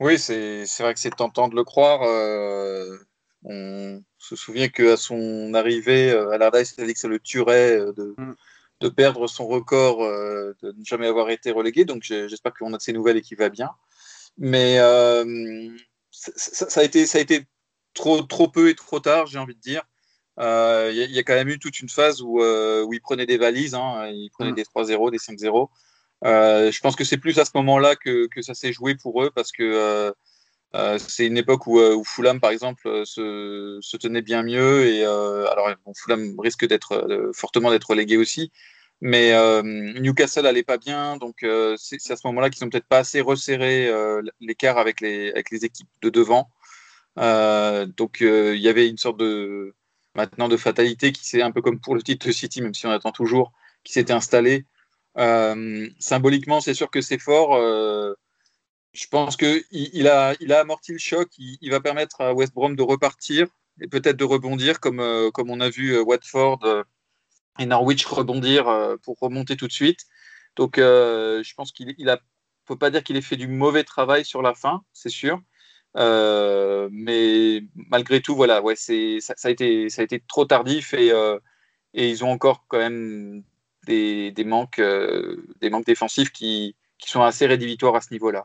Oui, c'est vrai que c'est tentant de le croire. Euh, on se souvient qu'à son arrivée, euh, Allardyce a dit que ça le tuerait euh, de, mm. de perdre son record euh, de ne jamais avoir été relégué. Donc j'espère qu'on a de ces nouvelles et qu'il va bien. Mais euh, ça, ça, a été, ça a été trop, trop peu et trop tard, j'ai envie de dire. Il euh, y, y, a quand même eu toute une phase où, où il prenait des valises, hein, il prenait mm. des 3-0, des 5-0. Euh, je pense que c'est plus à ce moment-là que, ça s'est joué pour eux parce que euh, euh, c'est une époque où, Fulham, par exemple, se, tenait bien mieux. Et alors, Fulham risque d'être fortement d'être relégué aussi. Mais Newcastle allait pas bien, donc c'est à ce moment-là qu'ils n'ont peut-être pas assez resserré l'écart avec les, équipes de devant. donc il y avait une sorte de maintenant de fatalité qui s'est un peu comme pour le titre City, même si on attend toujours, qui s'était installé. Euh, symboliquement, c'est sûr que c'est fort. Euh, je pense qu'il il a, il amorti le choc. Il, va permettre à West Brom de repartir et peut-être de rebondir, comme, euh, comme on a vu Watford et Norwich rebondir pour remonter tout de suite. Donc, je pense qu'il il a, faut pas dire qu'il ait fait du mauvais travail sur la fin, c'est sûr. mais malgré tout, voilà, ouais, ça, ça, a été, ça a été trop tardif et, et ils ont encore quand même des, manques, euh, des manques défensifs qui, sont assez rédhibitoires à ce niveau-là.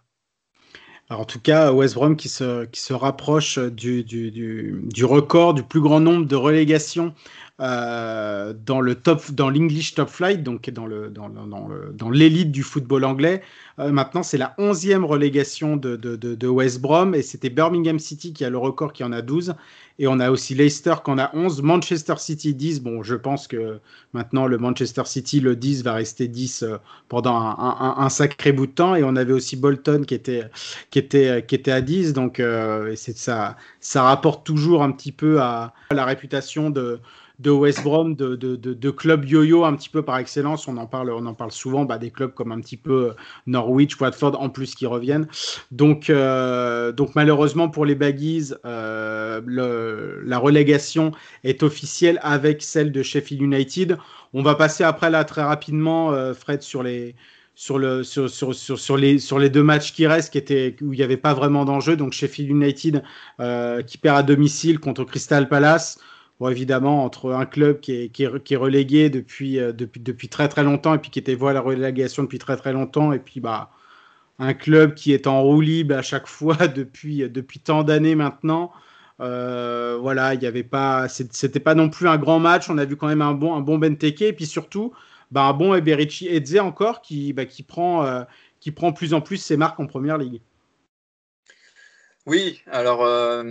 Alors en tout cas, West Brom qui se, qui se rapproche du, du, du record du plus grand nombre de relégations euh, dans le top, dans l'English Top Flight, donc dans le dans, dans, l'élite du football anglais. Euh, maintenant, c'est la onzième relégation de, de, de, West Brom et c'était Birmingham City qui a le record, qui en a 12. Et on a aussi Leicester qui en a 11, Manchester City 10. Bon, je pense que maintenant le Manchester City, le 10, va rester 10 euh, pendant un, sacré bout de temps. Et on avait aussi Bolton qui était, qui était, qui était à 10. Donc, euh, ça, ça rapporte toujours un petit peu à la réputation de de West Brom, de, de, de, clubs yo-yo un petit peu par excellence. On en parle, on en parle souvent, bah, des clubs comme un petit peu Norwich, Watford en plus qui reviennent. Donc, euh, donc malheureusement pour les Baggies, euh, la relégation est officielle avec celle de Sheffield United. On va passer après là très rapidement, euh, Fred, sur les sur, le, sur, sur, sur, les, sur les deux matchs qui restent, qui étaient, où il n'y avait pas vraiment d'enjeu. Donc Sheffield United euh, qui perd à domicile contre Crystal Palace Évidemment, entre un club qui est, relégué depuis, euh, depuis, très très longtemps et qui était voie à la relégation depuis très très longtemps, et puis bah, un club qui est en roue libre à chaque fois (laughs) depuis, depuis tant d'années maintenant. Euh, voilà, il n'y avait pas, c'était pas non plus un grand match. On a vu quand même un bon, Benteke et puis surtout, bah, un bon Eberici Edze encore qui, bah, prend, euh, qui prend plus en plus ses marques en première ligue. Oui, alors euh,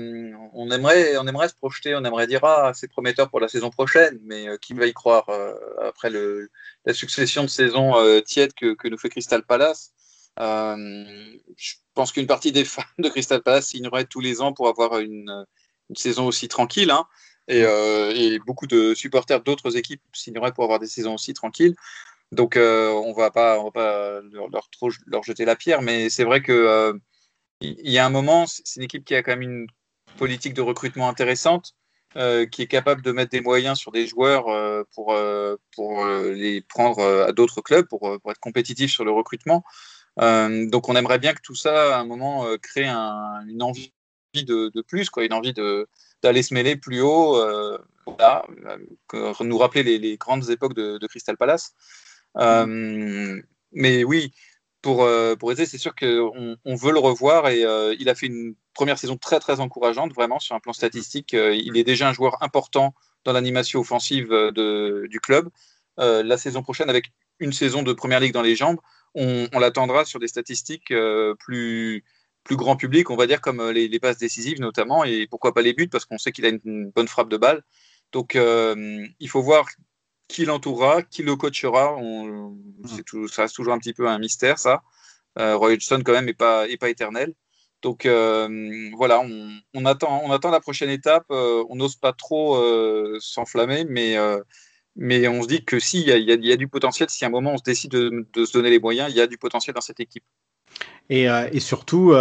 on, aimerait, on aimerait se projeter, on aimerait dire ah c'est prometteur pour la saison prochaine, mais euh, qui va y croire euh, après la succession de saisons tièdes que, nous fait Crystal Palace? Je pense qu'une partie des fans de Crystal Palace signeraient tous les ans pour avoir une, saison aussi tranquille, hein, et, beaucoup de supporters d'autres équipes signeraient pour avoir des saisons aussi tranquilles. Donc on va pas, va pas leur, jeter la pierre, mais c'est vrai que il y a un moment, c'est une équipe qui a quand même une politique de recrutement intéressante, euh, qui est capable de mettre des moyens sur des joueurs euh, pour, euh, pour les prendre à d'autres clubs, pour, pour, être compétitif sur le recrutement. donc on aimerait bien que tout ça, à un moment, crée un, une envie de, plus, quoi, une envie d'aller se mêler plus haut, voilà, nous rappeler les, grandes époques de Crystal Palace. mais oui, pour, euh, pour c'est sûr qu'on on veut le revoir et euh, il a fait une première saison très très encourageante, vraiment sur un plan statistique. Euh, il est déjà un joueur important dans l'animation offensive du club. la saison prochaine, avec une saison de première ligue dans les jambes, on, l'attendra sur des statistiques plus, plus grand public, on va dire, comme les, les, passes décisives notamment, et pourquoi pas les buts, parce qu'on sait qu'il a une, bonne frappe de balle. Donc il faut voir qui l'entourera, qui le coachera, on, tout, ça reste toujours un petit peu un mystère, ça. Euh, Roy Hodgson, quand même, n'est pas, est pas éternel. Donc euh, voilà, on, on, attend, on attend la prochaine étape. Euh, on n'ose pas trop s'enflammer, mais, mais on se dit que si, il y a, y a, du potentiel. Si à un moment on se décide de, de, se donner les moyens, il y a du potentiel dans cette équipe. Et, euh, et surtout,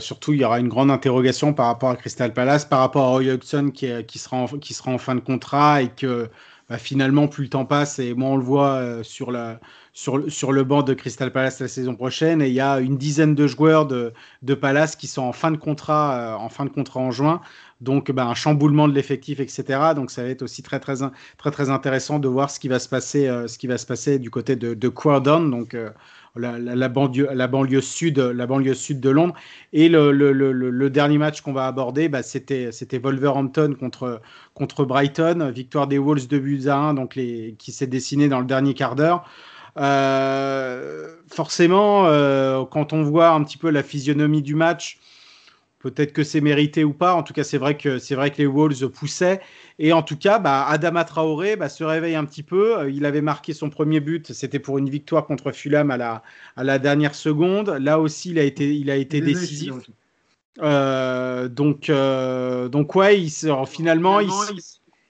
surtout, il y aura une grande interrogation par rapport à Crystal Palace, par rapport à Roy Hodgson qui, qui, sera en, qui sera en fin de contrat et que bah, finalement, plus le temps passe et moi on le voit euh, sur, la, sur, le banc de Crystal Palace la saison prochaine. Et il y a une dizaine de joueurs de, de Palace qui sont en fin de contrat, euh, en fin de contrat en juin. Donc, bah, un chamboulement de l'effectif, etc. Donc, ça va être aussi très, très, très, très intéressant de voir ce qui va se passer, euh, ce qui va se passer du côté de, de Croydon. Donc, la, banlieue, la, banlieue sud, la banlieue sud de Londres. Et le, dernier match qu'on va aborder, bah, c'était Wolverhampton contre, contre Brighton, victoire des Wolves de buts à 1, donc les, qui s'est dessiné dans le dernier quart d'heure. Euh, forcément, euh, quand on voit un petit peu la physionomie du match, peut-être que c'est mérité ou pas. En tout cas, c'est vrai que c'est vrai que les Wolves poussaient. Et en tout cas, bah, Adama Traoré bah, se réveille un petit peu. Euh, il avait marqué son premier but. C'était pour une victoire contre Fulham à la, à la dernière seconde. Là aussi, il a été, il a été décisif. Euh, donc, euh, donc ouais, il se, finalement, il,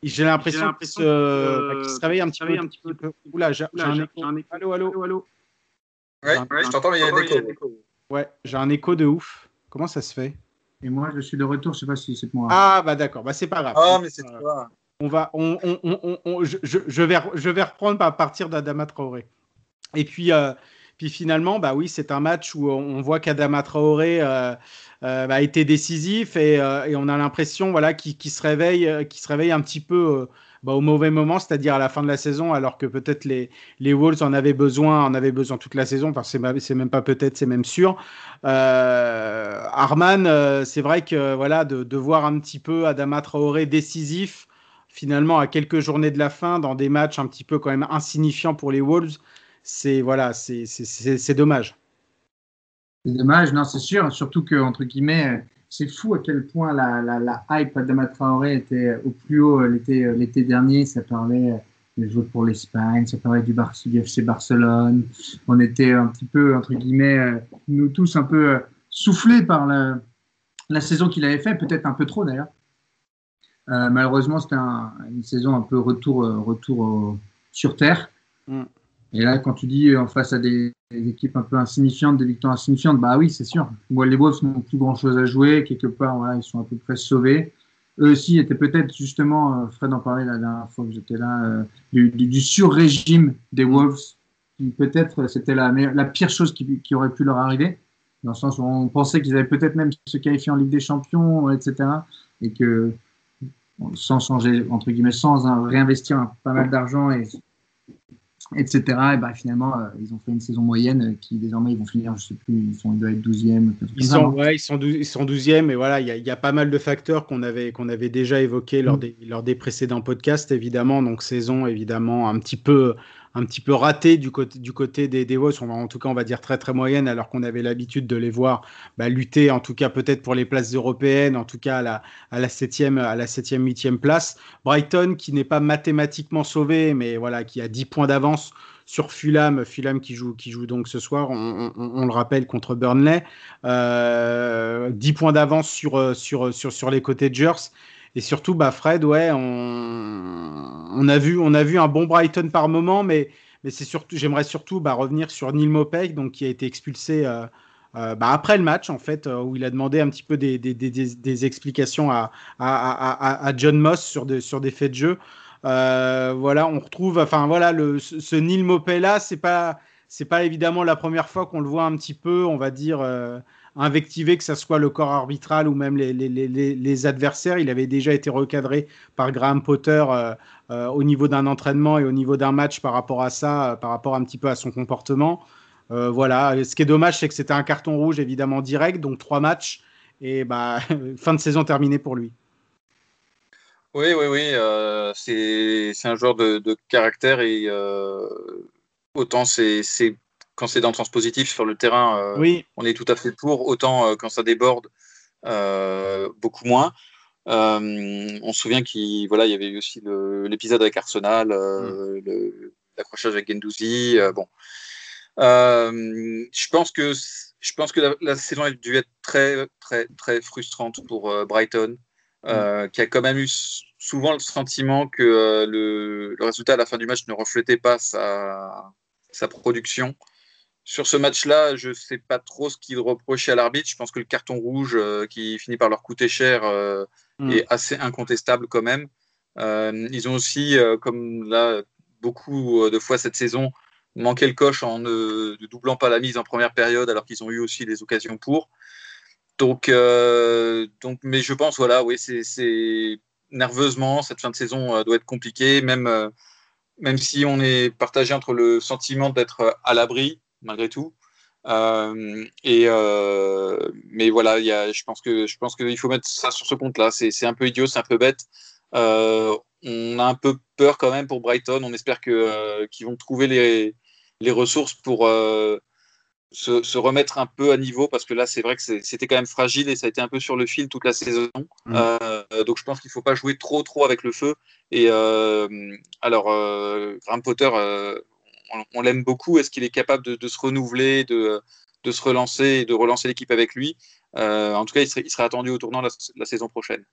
j'ai l'impression qu'il se, qu se, réveille un petit peu. Un petit peu. Oula, j'ai un, écho. Un écho. Allô, allô, allô. Ouais, ouais je t'entends, mais il y a un écho. Ouais, j'ai un écho de ouf. Comment ça se fait? Et moi, je suis de retour, je sais pas si c'est moi. Ah, bah d'accord, bah c'est pas grave. Ah, mais c'est toi. On va, on, on, on, on je, je, vais, je vais reprendre à partir d'Adama Traoré. Et puis, euh, puis finalement, bah oui, c'est un match où on voit qu'Adama Traoré euh, euh, a été décisif et, euh, et on a l'impression voilà, qu'il qu se, réveille, qu se réveille un petit peu bah, au mauvais moment, c'est-à-dire à la fin de la saison, alors que peut-être les, les Wolves en avaient besoin, en avaient besoin toute la saison, parce que c'est même pas peut-être, c'est même sûr. Euh, Arman, euh, c'est vrai que voilà, de, voir un petit peu Adama Traoré décisif, finalement à quelques journées de la fin, dans des matchs un petit peu quand même insignifiants pour les Wolves, c'est voilà, c'est dommage. C'est dommage, non, c'est sûr, surtout que entre guillemets c'est fou à quel point la, la, la hype d'Adama Traoré était au plus haut l'été, l'été dernier. Ça parlait des joueurs pour l'Espagne, ça parlait du, Bar du FC Barcelone. On était un petit peu, entre guillemets, nous tous un peu soufflés par la, la saison qu'il avait fait, peut-être un peu trop d'ailleurs. Euh, malheureusement, c'était un, une saison un peu retour, retour au, sur Terre. Mm. Et là, quand tu dis en face à des, des, équipes un peu insignifiantes, des victoires insignifiantes, bah oui, c'est sûr. Moi, les Wolves n'ont plus grand chose à jouer. Quelque part, voilà, ils sont à peu près sauvés. Eux aussi étaient peut-être justement, euh, Fred en parlait la dernière fois que j'étais là, euh, du, du, sur-régime des Wolves. Peut-être c'était la, pire chose qui, qui, aurait pu leur arriver, dans le sens où on pensait qu'ils avaient peut-être même se qualifier en Ligue des Champions, etc. Et que sans changer, entre guillemets, sans hein, réinvestir pas mal d'argent et etc. Et bah, finalement, euh, ils ont fait une saison moyenne euh, qui désormais ils vont finir, je sais plus, ils, sont, ils doivent être 12e. Ils sont, ouais, ils, sont 12, ils sont 12e, et voilà, il y, y, a pas mal de facteurs qu'on avait, qu'on avait déjà évoqués lors, mm. des, lors des précédents podcasts, évidemment. Donc, saison, évidemment, un petit peu, un petit peu raté du côté, du côté des, des Wolves, en tout cas on va dire très très moyenne, alors qu'on avait l'habitude de les voir bah, lutter, en tout cas peut-être pour les places européennes, en tout cas à la, à la 7e, à la 7e, 8e place. Brighton qui n'est pas mathématiquement sauvé, mais voilà, qui a 10 points d'avance sur Fulham, Fulham qui joue, qui joue donc ce soir, on, le rappelle, contre Burnley. Euh, 10 points d'avance sur, sur, sur, sur les côtés de Gers. Et surtout, bah, Fred, ouais, on, a vu, on a vu un bon Brighton par moment, mais, mais c'est surtout, j'aimerais surtout bah, revenir sur Neil Mopek, donc qui a été expulsé euh, euh, bah, après le match, en fait, euh, où il a demandé un petit peu des, des, des, des explications à, à, John Moss sur, de, sur des faits de jeu. Voilà, on retrouve, enfin voilà, le, ce, Neil Mopé là, c'est pas, c'est pas évidemment la première fois qu'on le voit un petit peu, on va dire invectiver, que ce soit le corps arbitral ou même les, les, les, les, adversaires. Il avait déjà été recadré par Graham Potter euh, euh, au niveau d'un entraînement et au niveau d'un match par rapport à ça, euh, par rapport un petit peu à son comportement. Voilà. Ce qui est dommage, c'est que c'était un carton rouge évidemment direct, donc trois matchs et bah, (laughs) fin de saison terminée pour lui. Oui, oui, oui. Euh, c'est un joueur de, caractère et autant c'est quand c'est dans le sens positif sur le terrain, euh, oui. on est tout à fait pour. Autant euh, quand ça déborde, euh, beaucoup moins. on se souvient qu'il voilà, il y avait eu aussi l'épisode avec Arsenal, mm. l'accrochage avec Gendouzi. bon, je pense que je pense que la, la, saison a dû être très très très frustrante pour Brighton, mm. qui a quand même eu souvent le sentiment que le, le, résultat à la fin du match ne reflétait pas sa, sa production. Sur ce match-là, je ne sais pas trop ce qu'il reprochait à l'arbitre. Je pense que le carton rouge euh, qui finit par leur coûter cher euh, mm. est assez incontestable quand même. Euh, ils ont aussi, comme là, beaucoup de fois cette saison, manqué le coche en ne doublant pas la mise en première période alors qu'ils ont eu aussi les occasions pour. Donc, donc mais je pense, voilà, oui, c'est nerveusement, cette fin de saison doit être compliquée, même, même si on est partagé entre le sentiment d'être à l'abri malgré tout. Euh, et euh, mais voilà, y a, je pense que je pense qu'il faut mettre ça sur ce compte-là. C'est un peu idiot, c'est un peu bête. Euh, on a un peu peur quand même pour Brighton. On espère que qu'ils vont trouver les, les ressources pour se, se, remettre un peu à niveau parce que là, c'est vrai que c'était quand même fragile et ça a été un peu sur le fil toute la saison. Mmh. Euh, donc, je pense qu'il ne faut pas jouer trop, trop avec le feu. Et alors, Graham Potter on, l'aime beaucoup. Est-ce qu'il est capable de, se renouveler, de, se relancer et de relancer l'équipe avec lui? Euh, En tout cas, il serait, il serait attendu au tournant la, la saison prochaine.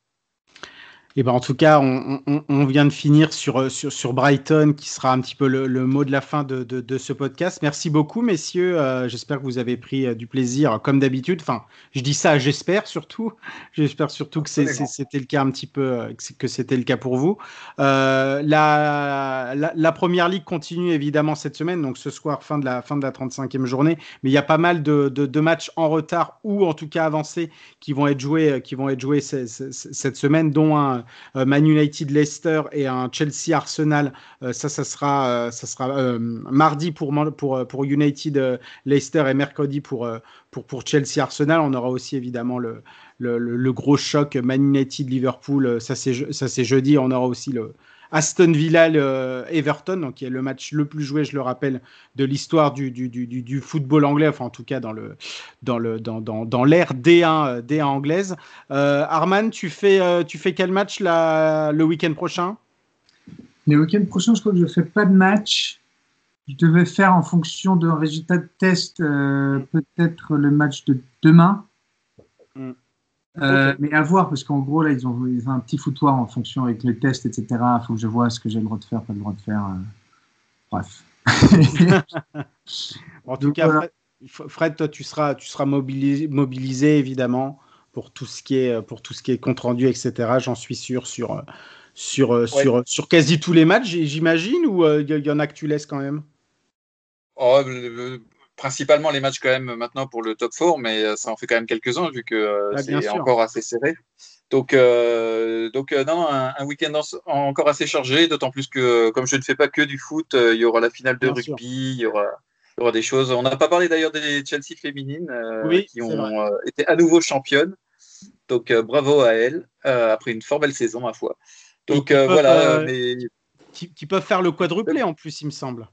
Et ben en tout cas, on, on, on, vient de finir sur, sur, sur Brighton, qui sera un petit peu le, le mot de la fin de, de, de, ce podcast. Merci beaucoup, messieurs. Euh, j'espère que vous avez pris euh, du plaisir, comme d'habitude. Enfin, je dis ça, j'espère surtout. (laughs) J'espère surtout que c'était le cas un petit peu, euh, que c'était le cas pour vous. Euh, la, la, la, première ligue continue évidemment cette semaine, donc ce soir, fin de la, fin de la 35e journée. Mais il y a pas mal de, de, de matchs en retard ou en tout cas avancés qui vont être joués, qui vont être joués cette semaine, dont un euh, Man United Leicester et un Chelsea Arsenal. Euh, ça, ça sera, euh, ça sera mardi pour, pour, pour United Leicester et mercredi pour, pour, pour Chelsea Arsenal. On aura aussi évidemment le, le, le, gros choc Man United Liverpool. Ça, c'est jeudi. On aura aussi le, Aston Villa euh, Everton, donc qui est le match le plus joué, je le rappelle, de l'histoire du, du, du, du, football anglais, enfin en tout cas dans le dans le dans, dans, dans l'ère D1 D1 anglaise. Euh, Arman, tu fais euh, tu fais quel match le week-end prochain? Le week-end prochain, je crois que je fais pas de match. Je devais faire en fonction d'un résultat de test euh, peut-être le match de demain. Mm. Euh, okay. Mais à voir, parce qu'en gros, là, ils ont, ils ont, un petit foutoir en fonction avec les tests, etc. Il faut que je vois ce que j'ai le droit de faire, pas le droit de faire. Euh... Bref. (laughs) en tout Donc, cas, voilà. Fred, Fred, toi, tu seras, tu seras mobilisé, mobilisé, évidemment, pour tout ce qui est, pour tout ce qui est compte rendu, etc. J'en suis sûr sur, sur, ouais. sur, sur quasi tous les matchs, j'imagine, ou il euh, y en a que tu laisses quand même? Oh, principalement les matchs quand même maintenant pour le top 4, mais euh, ça en fait quand même quelques-uns vu que euh, ah, c'est encore assez serré. Donc, euh, donc euh, non, un, week-end encore assez chargé, d'autant plus que comme je ne fais pas que du foot, euh, il y aura la finale de rugby, il y aura, il y aura des choses. On n'a pas parlé d'ailleurs des Chelsea féminines qui ont été à nouveau championnes. Donc bravo à elles, après une fort belle saison, ma foi. Donc voilà. mais... qui, peuvent faire le quadruplé en plus, il me semble.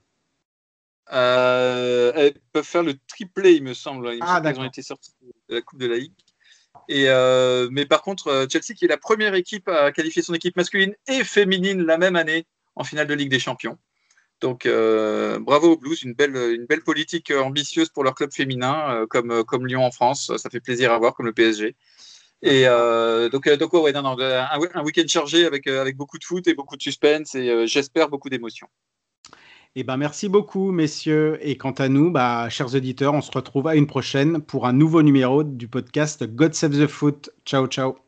Elles peuvent faire le triplé, il me semble. Il me ah, ont été sorties de la Coupe de la Ligue. Et, euh, mais par contre, euh, Chelsea qui est la première équipe à qualifier son équipe masculine et féminine la même année en finale de Ligue des Champions. Donc euh, bravo aux Blues, une belle, une belle politique ambitieuse pour leur club féminin, comme, comme Lyon en France, ça fait plaisir à voir, comme le PSG. Et donc, donc ouais, non, non, un, un week-end chargé avec, avec beaucoup de foot et beaucoup de suspense et j'espère beaucoup d'émotions. Eh ben, merci beaucoup, messieurs. Et quant à nous, bah, chers auditeurs, on se retrouve à une prochaine pour un nouveau numéro du podcast God Save the Foot. Ciao, ciao.